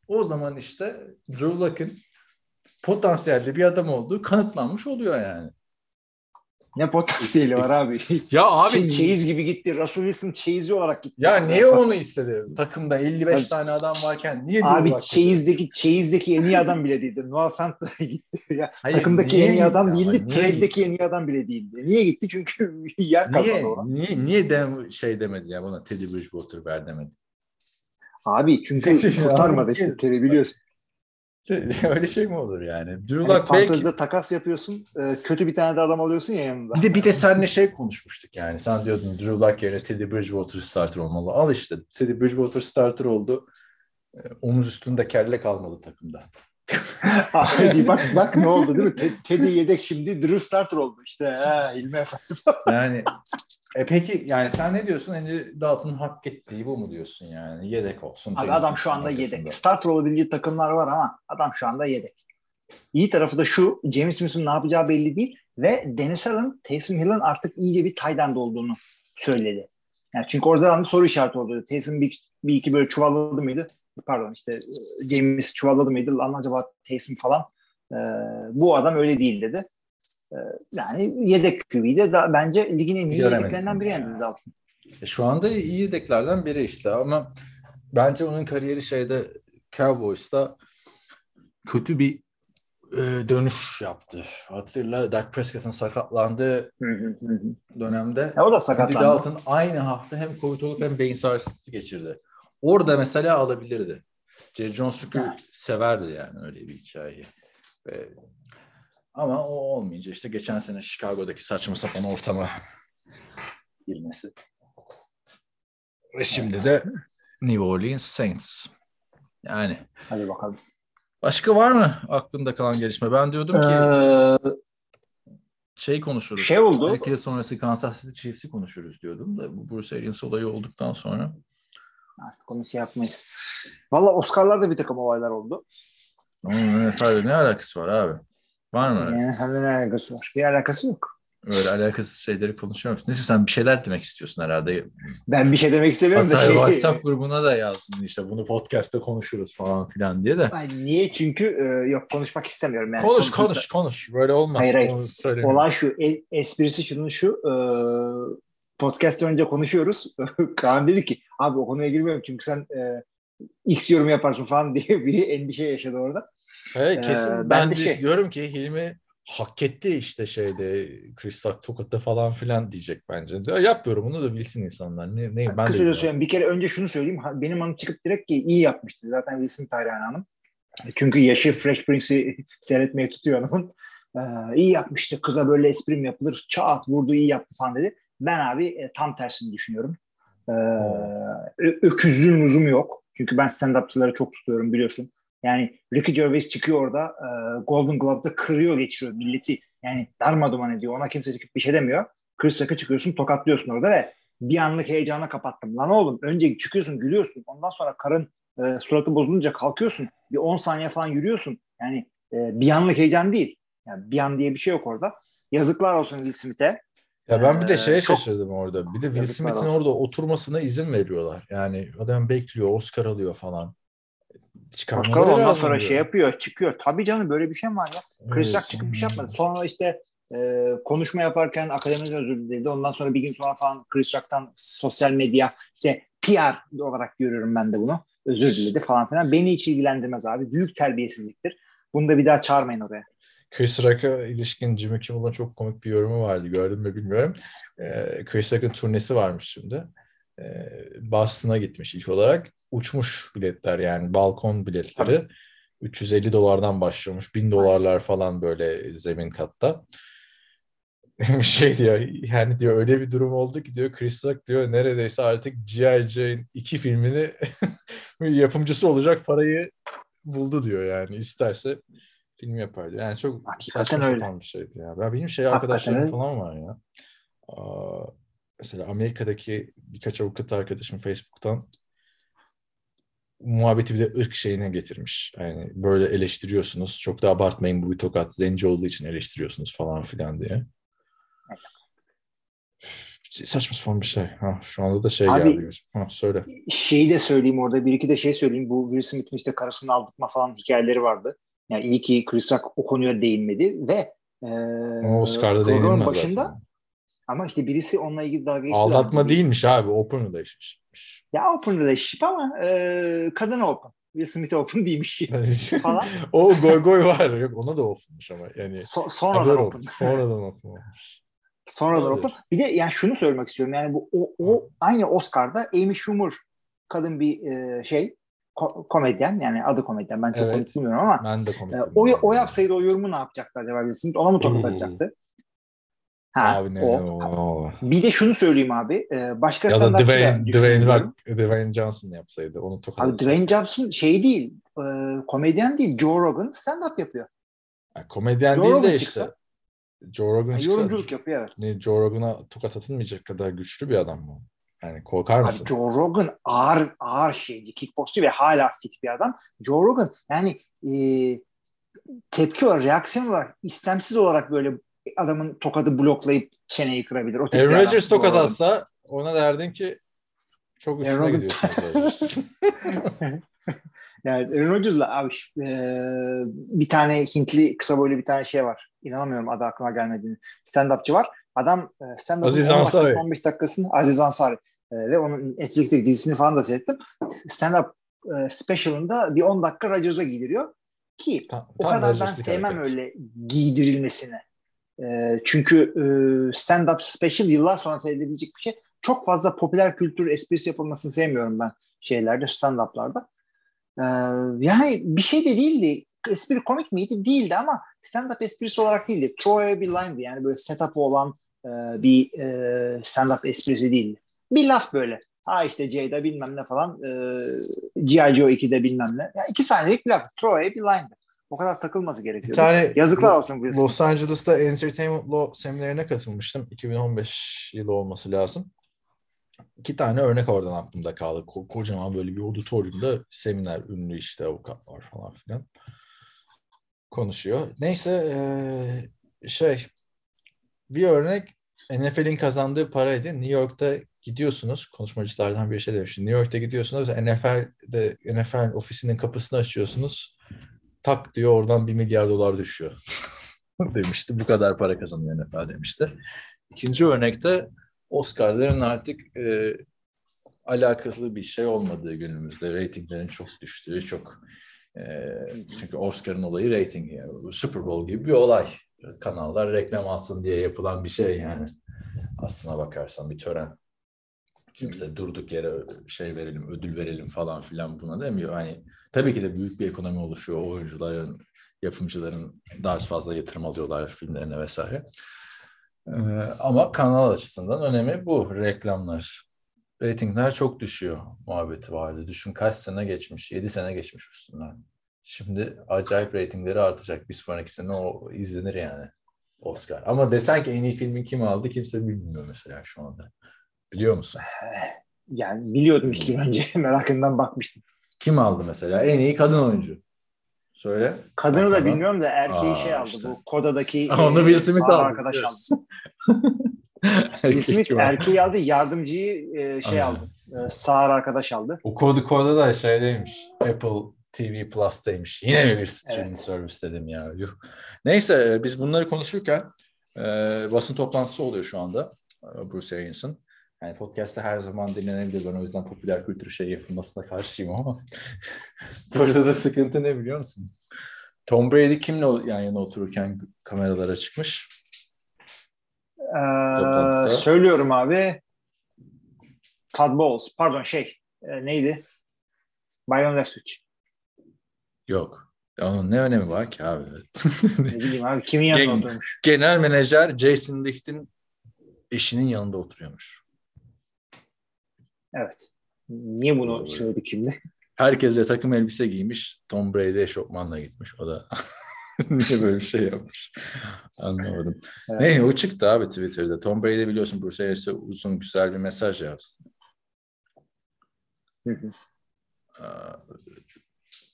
o zaman işte Drew Luck'ın potansiyelde bir adam olduğu kanıtlanmış oluyor yani. Ne potansiyeli var abi. Ya abi Şey, çeyiz gibi gitti. Russell Wilson çeyizci olarak gitti. ya niye onu istedi? Takımda 55 Abi- tane adam varken niye Abi çeyizdeki çeyizdeki en iyi adam bile değildi. Noah Fant'la gitti. Ya, Hayır, takımdaki en iyi adam değildi. Trade'deki en iyi adam bile değildi. Niye gitti? Çünkü yer kalmadı Niye, ona. niye, niye de şey demedi ya bana Teddy Bridgewater ver demedi. Abi çünkü kurtarmadı işte. Terry biliyorsun. Öyle şey mi olur yani? Drew Yani fantezide takas yapıyorsun. e, Kötü bir tane de adam alıyorsun ya yanında. Bir de, bir de seninle şey konuşmuştuk yani. Sen diyordun Drew Luck yerine Teddy Bridgewater starter olmalı. Al işte. Teddy Bridgewater starter oldu. Ee, Omuz üstünde kelle kalmadı takımda. Hadi bak bak ne oldu değil mi? Te- Teddy yedek şimdi Drew starter oldu işte. Ha, İlmi efendim. Yani e peki yani sen ne diyorsun? Andy Dalton'ın hak ettiği bu mu diyorsun yani? Yedek olsun. Abi adam şu anda arkasında. yedek. Starter olabildiği takımlar var ama adam şu anda yedek. İyi tarafı da şu, James Smith'in ne yapacağı belli değil ve Dennis Allen, Taysom Hill'in artık iyice bir tight olduğunu söyledi. Yani çünkü orada da soru işareti oldu. Taysom bir, bir iki böyle çuvalladı mıydı? Pardon işte e, James çuvalladı mıydı? Lan acaba Taysom falan. Ee, bu adam öyle değil dedi. Ee, yani yedek QB'de da bence ligin en iyi Göremedim yedeklerinden biri ya. yani Dalton. E, şu anda iyi yedeklerden biri işte ama bence onun kariyeri şeyde Cowboys'ta kötü bir e, dönüş yaptı. Hatırla Dak Prescott'ın sakatlandığı dönemde Ya o da Andy sakatlandı. Dalton aynı hafta hem Covid olup hem beyin sarsıntısı geçirdi. Orada mesela alabilirdi. Jerry Jones çünkü severdi yani öyle bir hikayeyi. Ve, ama o olmayınca işte geçen sene Chicago'daki saçma sapan ortama girmesi. Ve şimdi de New Orleans Saints. Yani Hadi bakalım. başka var mı aklında kalan gelişme? Ben diyordum ki Ee, şey konuşuruz. şey oldu. Belki de sonrası Kansas City Chiefs'i konuşuruz diyordum da bu Bruce Arians olayı olduktan sonra. Artık onu şey yapmayız. Valla Oscar'larda bir takım olaylar oldu. Onun NFL'le ne alakası var abi? Var mı? Yani hemen ne alakası var? Bir alakası yok. Öyle alakasız şeyleri konuşuyor musun? Neyse sen bir şeyler demek istiyorsun herhalde. Ben bir şey demek istemiyorum da Hatta şey... WhatsApp grubuna da yazdın işte bunu podcast'te konuşuruz falan filan diye de. Ay, niye? Çünkü e, yok konuşmak istemiyorum. Yani. Konuş Konuşursa- konuş konuş. Böyle olmaz. Hayır, hayır. Olay şu. e- esprisi şunun şu. E, podcast önce konuşuyoruz. Kaan dedi ki abi o konuya girmiyorum çünkü sen e, X yorum yaparsın falan diye bir endişe yaşadı orada. Hayır, kesin Ee, ben, ben de şey- diyorum ki Hilmi hak etti işte şeyde Chris Rock Tokat'ta falan filan diyecek bence. Ya yapıyorum bunu da bilsin insanlar. Ne, ne, ben de Kısaca söyleyeyim. Bir kere önce şunu söyleyeyim. Benim hanım çıkıp direkt ki iyi yapmıştı. Zaten Will Smith hayranı hanım. Çünkü yaşı Fresh Prince'i seyretmeye tutuyor hanımın. Ee, iyi yapmıştı. Kıza böyle esprim yapılır. Çat vurdu iyi yaptı falan dedi. Ben abi e, tam tersini düşünüyorum. Ee, ö- öküzlüğün lüzumu yok. Çünkü ben stand-upçıları çok tutuyorum biliyorsun. Yani Ricky Gervais çıkıyor orada e, Golden Glove'da kırıyor geçiriyor milleti. Yani darmaduman ediyor. Ona kimse çıkıp bir şey demiyor. Chris Rock'a çıkıyorsun tokatlıyorsun orada ve bir anlık heyecana kapattım. Lan oğlum önce çıkıyorsun gülüyorsun. Ondan sonra karın e, suratı bozulunca kalkıyorsun. Bir 10 saniye falan yürüyorsun. Yani e, bir anlık heyecan değil. Yani bir an diye bir şey yok orada. Yazıklar olsun Will Smith'e. Ya ben bir de Ee, şeye çok- şaşırdım orada. Bir de Will Smith'in orada oturmasına izin veriyorlar. Yani adam bekliyor, Oscar alıyor falan. Çıkarmaları Bakalım ondan sonra diyor. şey yapıyor çıkıyor. Tabii canım böyle bir şey mi var ya? Chris. Rock çıkıp bir şey yapmadı. Sonra işte e, konuşma yaparken akademiden özür diledi. Ondan sonra bir gün sonra falan Chris Rock'tan sosyal medya işte PR olarak görüyorum ben de bunu. Özür diledi falan filan. Beni hiç ilgilendirmez abi. Büyük terbiyesizliktir. Bunu da bir daha çağırmayın oraya. Chris Rock'a ilişkin Jimmy Kimmel'ın çok komik bir yorumu vardı. Gördün mü bilmiyorum. Ee, Chris Rock'ın turnesi varmış şimdi. Ee, Boston'a gitmiş ilk olarak. Uçmuş biletler yani balkon biletleri. 350 dolardan başlıyormuş. 1000 dolarlar falan böyle zemin katta. Şey diyor yani diyor öyle bir durum oldu ki diyor Chris Rock diyor neredeyse artık G.I. Jane 2 filmini yapımcısı olacak parayı buldu diyor yani isterse film yapar diyor. Yani çok Hakikaten saçma öyle. sapan bir şeydi ya. Ya benim şey Hakikaten arkadaşlarım öyle. falan var ya. Aa, mesela Amerika'daki birkaç avukat arkadaşım Facebook'tan muhabbeti bir de ırk şeyine getirmiş. Yani böyle eleştiriyorsunuz. Çok da abartmayın bu bir tokat. Zenci olduğu için eleştiriyorsunuz falan filan diye. Saçma sapan bir şey. Ha, şu anda da şey Abi- geldi. Ha, söyle. Şeyi de söyleyeyim orada bir iki de şey söyleyeyim. Bu Will Smith'in işte karısını aldatma falan hikayeleri vardı. Yani iyi ki Chris Rock o konuya değinmedi ve e, Oscar'da değinilmez başında zaten. Ama işte birisi onunla ilgili dalga geçti. Aldatma değilmiş abi. Open relationship'miş. Ya open relationship ama e, kadın open. Will Smith open değilmiş falan. o goy goy var. Yok ona da openmuş ama. Yani So- sonradan open. Sonradan open olmuş. Sonradan open. Bir de yani şunu söylemek istiyorum. Yani bu o, o aynı Oscar'da Amy Schumer kadın bir e, şey ko- komedyen yani adı komedyen ben çok Evet. komik bilmiyorum ama Ben de komik. e, o, o yapsaydı o yorumu ne yapacaktı acaba Will Smith? Ona mı tokat atacaktı? Ha, Abi ne o. o. Bir de şunu söyleyeyim abi. e, başka Ya da Dwayne, Dwayne. Rock, Dwayne Johnson yapsaydı onu tokat Abi. Dwayne Johnson şey değil. e, komedyen değil. Joe Rogan stand-up yapıyor. Ya, komedyen Joe değil de Rogan işte. çıksa. Joe Rogan Yani çıksa yorumculuk yapıyor evet. ne, Joe Rogan'a tokat atılmayacak kadar güçlü bir adam mı? Yani korkar Abi mısın? Joe Rogan ağır ağır şeyci, kickboxçu ve hala fit bir adam. Joe Rogan yani e, tepki var, reaksiyon olarak istemsiz olarak böyle adamın tokadı bloklayıp çeneyi kırabilir. O Aaron Rodgers tokat atsa ona derdin ki çok üstüne Aaron Rodgers. Yani Aaron Rodgers'la abi e, bir tane Hintli kısa boylu bir tane şey var. İnanamıyorum adı aklıma gelmediğini. Stand-upçı var. Adam stand-up'ın Aziz 10 Ansari. dakikası, 15 dakikasını Aziz Ansari. E, ve onun Netflix'teki dizisini falan da seyrettim. Stand-up e, special'ında bir 10 dakika Rodgers'a giydiriyor. Ki Tam, o tam kadar ben sevmem hareket. öyle giydirilmesini. E, çünkü e, stand-up special yıllar sonra seyredilebilecek bir şey. Çok fazla popüler kültür esprisi yapılmasını sevmiyorum ben şeylerde, stand-up'larda. E, yani bir şey de değildi. Espri komik miydi? Değildi ama stand-up esprisi olarak değildi. Throwaway bir line'dı. Yani böyle setup'ı olan e, bir e, stand-up esprisi değildi. Bir laf böyle. Ha işte Jada bilmem ne falan. E, G.I. Joe 2'de bilmem ne. Yani iki saniyelik bir laf. Throwaway bir line'dı. O kadar takılması Bir gerekiyordu. tane Yazıklar olsun Will. Los Angeles'ta Entertainment Law seminerine katılmıştım. 2015 yılı olması lazım. İki tane örnek oradan aklımda kaldı. Ko- kocaman böyle bir auditoriumda seminer, ünlü işte avukatlar falan filan konuşuyor. Neyse eee, şey bir örnek NFL'in kazandığı paraydı. New York'ta gidiyorsunuz. Konuşmacılardan bir şey demiş. New York'ta gidiyorsunuz. NFL'de NFL ofisinin kapısını açıyorsunuz. Tak diyor oradan bir milyar dolar düşüyor. demişti. Bu kadar para kazanıyor NFL demişti. İkinci örnekte Oscar'ların artık e, alakasız bir şey olmadığı günümüzde. Ratinglerin çok düştüğü, çok e, çünkü Oscar'ın olayı rating. Yani. Super Bowl gibi bir olay. Kanallar reklam alsın diye yapılan bir şey yani. Aslına bakarsan bir tören. Kimse durduk yere şey verelim, ödül verelim falan filan buna demiyor. Hani tabii ki de büyük bir ekonomi oluşuyor. Oyuncuların, yapımcıların daha fazla yatırım alıyorlar filmlerine vesaire. Ee, ama kanal açısından önemi bu. Reklamlar. Ratingler çok düşüyor muhabbeti vardı. Düşün kaç sene geçmiş? 7 sene geçmiş üstünden. Şimdi acayip ratingleri artacak. Bir sonraki sene o izlenir yani. Oscar. Ama desen ki en iyi filmin kim aldı kimse bilmiyor mesela şu anda. Biliyor musun? Yani biliyordum iki önce. Merakından bakmıştım. Kim aldı mesela? En iyi kadın oyuncu. Söyle. Kadını da Bakmadan. bilmiyorum da erkeği Aa, şey aldı. işte. Bu Koda'daki Ama onu e, Will Smith sağ aldı. arkadaş aldı. Will Smith erkeği aldı. Yardımcıyı e, şey Aynen. aldı. E, sağır arkadaş aldı. O kodu kodu da şeydeymiş. Apple TV Plus'taymış. Yine mi bir streaming Evet. service dedim ya. Yuh. Neyse e, biz bunları konuşurken e, basın toplantısı oluyor şu anda. e, Bruce Arians'ın. Yani podcast'te her zaman dinlenebilir. Ben o yüzden popüler kültür şey yapılmasına karşıyım ama burada da sıkıntı ne biliyor musun? Tom Brady kimle yan yana otururken kameralara çıkmış? Ee, söylüyorum abi. Todd Bowles. Pardon şey. e, neydi? Byron Leftwich. Yok. Onun ne önemi var ki abi? Ne bileyim abi. Kimin yanında Gen- oturmuş? Genel menajer Jason Licht'in eşinin yanında oturuyormuş. Evet. Niye bunu Doğru. söyledik şimdi? Herkes de takım elbise giymiş. Tom Brady eşofmanla gitmiş. O da Niye böyle bir şey yapmış? Anlamadım. Evet. Ne o çıktı abi Twitter'da. Tom Brady biliyorsun Bruce Arias'e uzun güzel bir mesaj yazdı.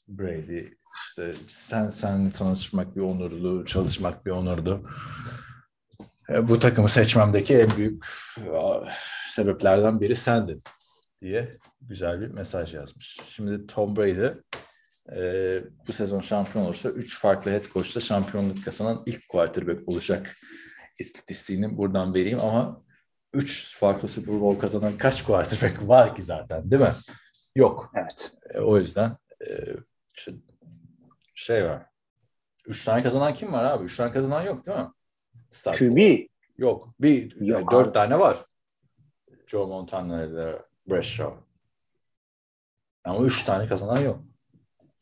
Brady işte sen senle tanışmak bir onurdu, çalışmak bir onurdu. E, Bu takımı seçmemdeki en büyük sebeplerden biri sendin diye güzel bir mesaj yazmış. Şimdi Tom Brady e, bu sezon şampiyon olursa 3 farklı head coach'ta şampiyonluk kazanan ilk quarterback olacak istatistiğini buradan vereyim ama 3 farklı Super Bowl kazanan kaç quarterback var ki zaten değil mi? Yok. Evet. E, o yüzden e, şey var. Üç tane kazanan kim var abi? Üç tane kazanan yok değil mi? Start. QB. Yok. Bir, Yok dört tane var. Joe Montana ile Bradshaw. Ama üç tane kazanan yok.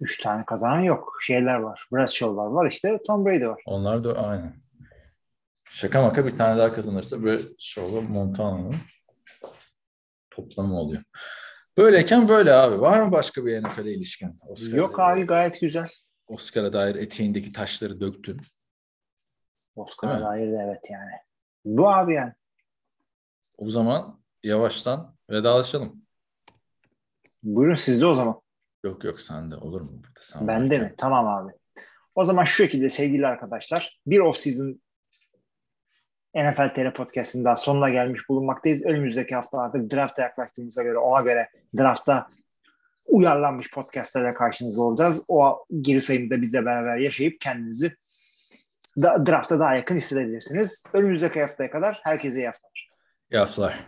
Üç tane kazanan yok. Şeyler var. Bradshaw'lar var işte. Tom Brady var. Onlar da aynı. Şaka maka bir tane daha kazanırsa Bradshaw'la Montana'nın toplamı oluyor. Böyleyken böyle abi. Var mı başka bir NFL'e ilişkin? Oscar'a Yok abi gayet güzel. Oscar'a dair eteğindeki taşları döktün. Oscar'a dair de evet yani. Bu abi yani. O zaman yavaştan vedalaşalım. Buyurun sizde o zaman. Yok yok sende olur mu? Burada sen Bende mi? Tamam abi. O zaman şu şekilde sevgili arkadaşlar. Bir off-season NFL TR Podcast'ın daha sonuna gelmiş bulunmaktayız. Önümüzdeki hafta artık draft'a yaklaştığımıza göre ona göre draftta uyarlanmış podcastlerle karşınızda olacağız. O geri sayımı da bize beraber yaşayıp kendinizi da, drafta daha yakın hissedebilirsiniz. Önümüzdeki haftaya kadar herkese iyi haftalar. İyi haftalar.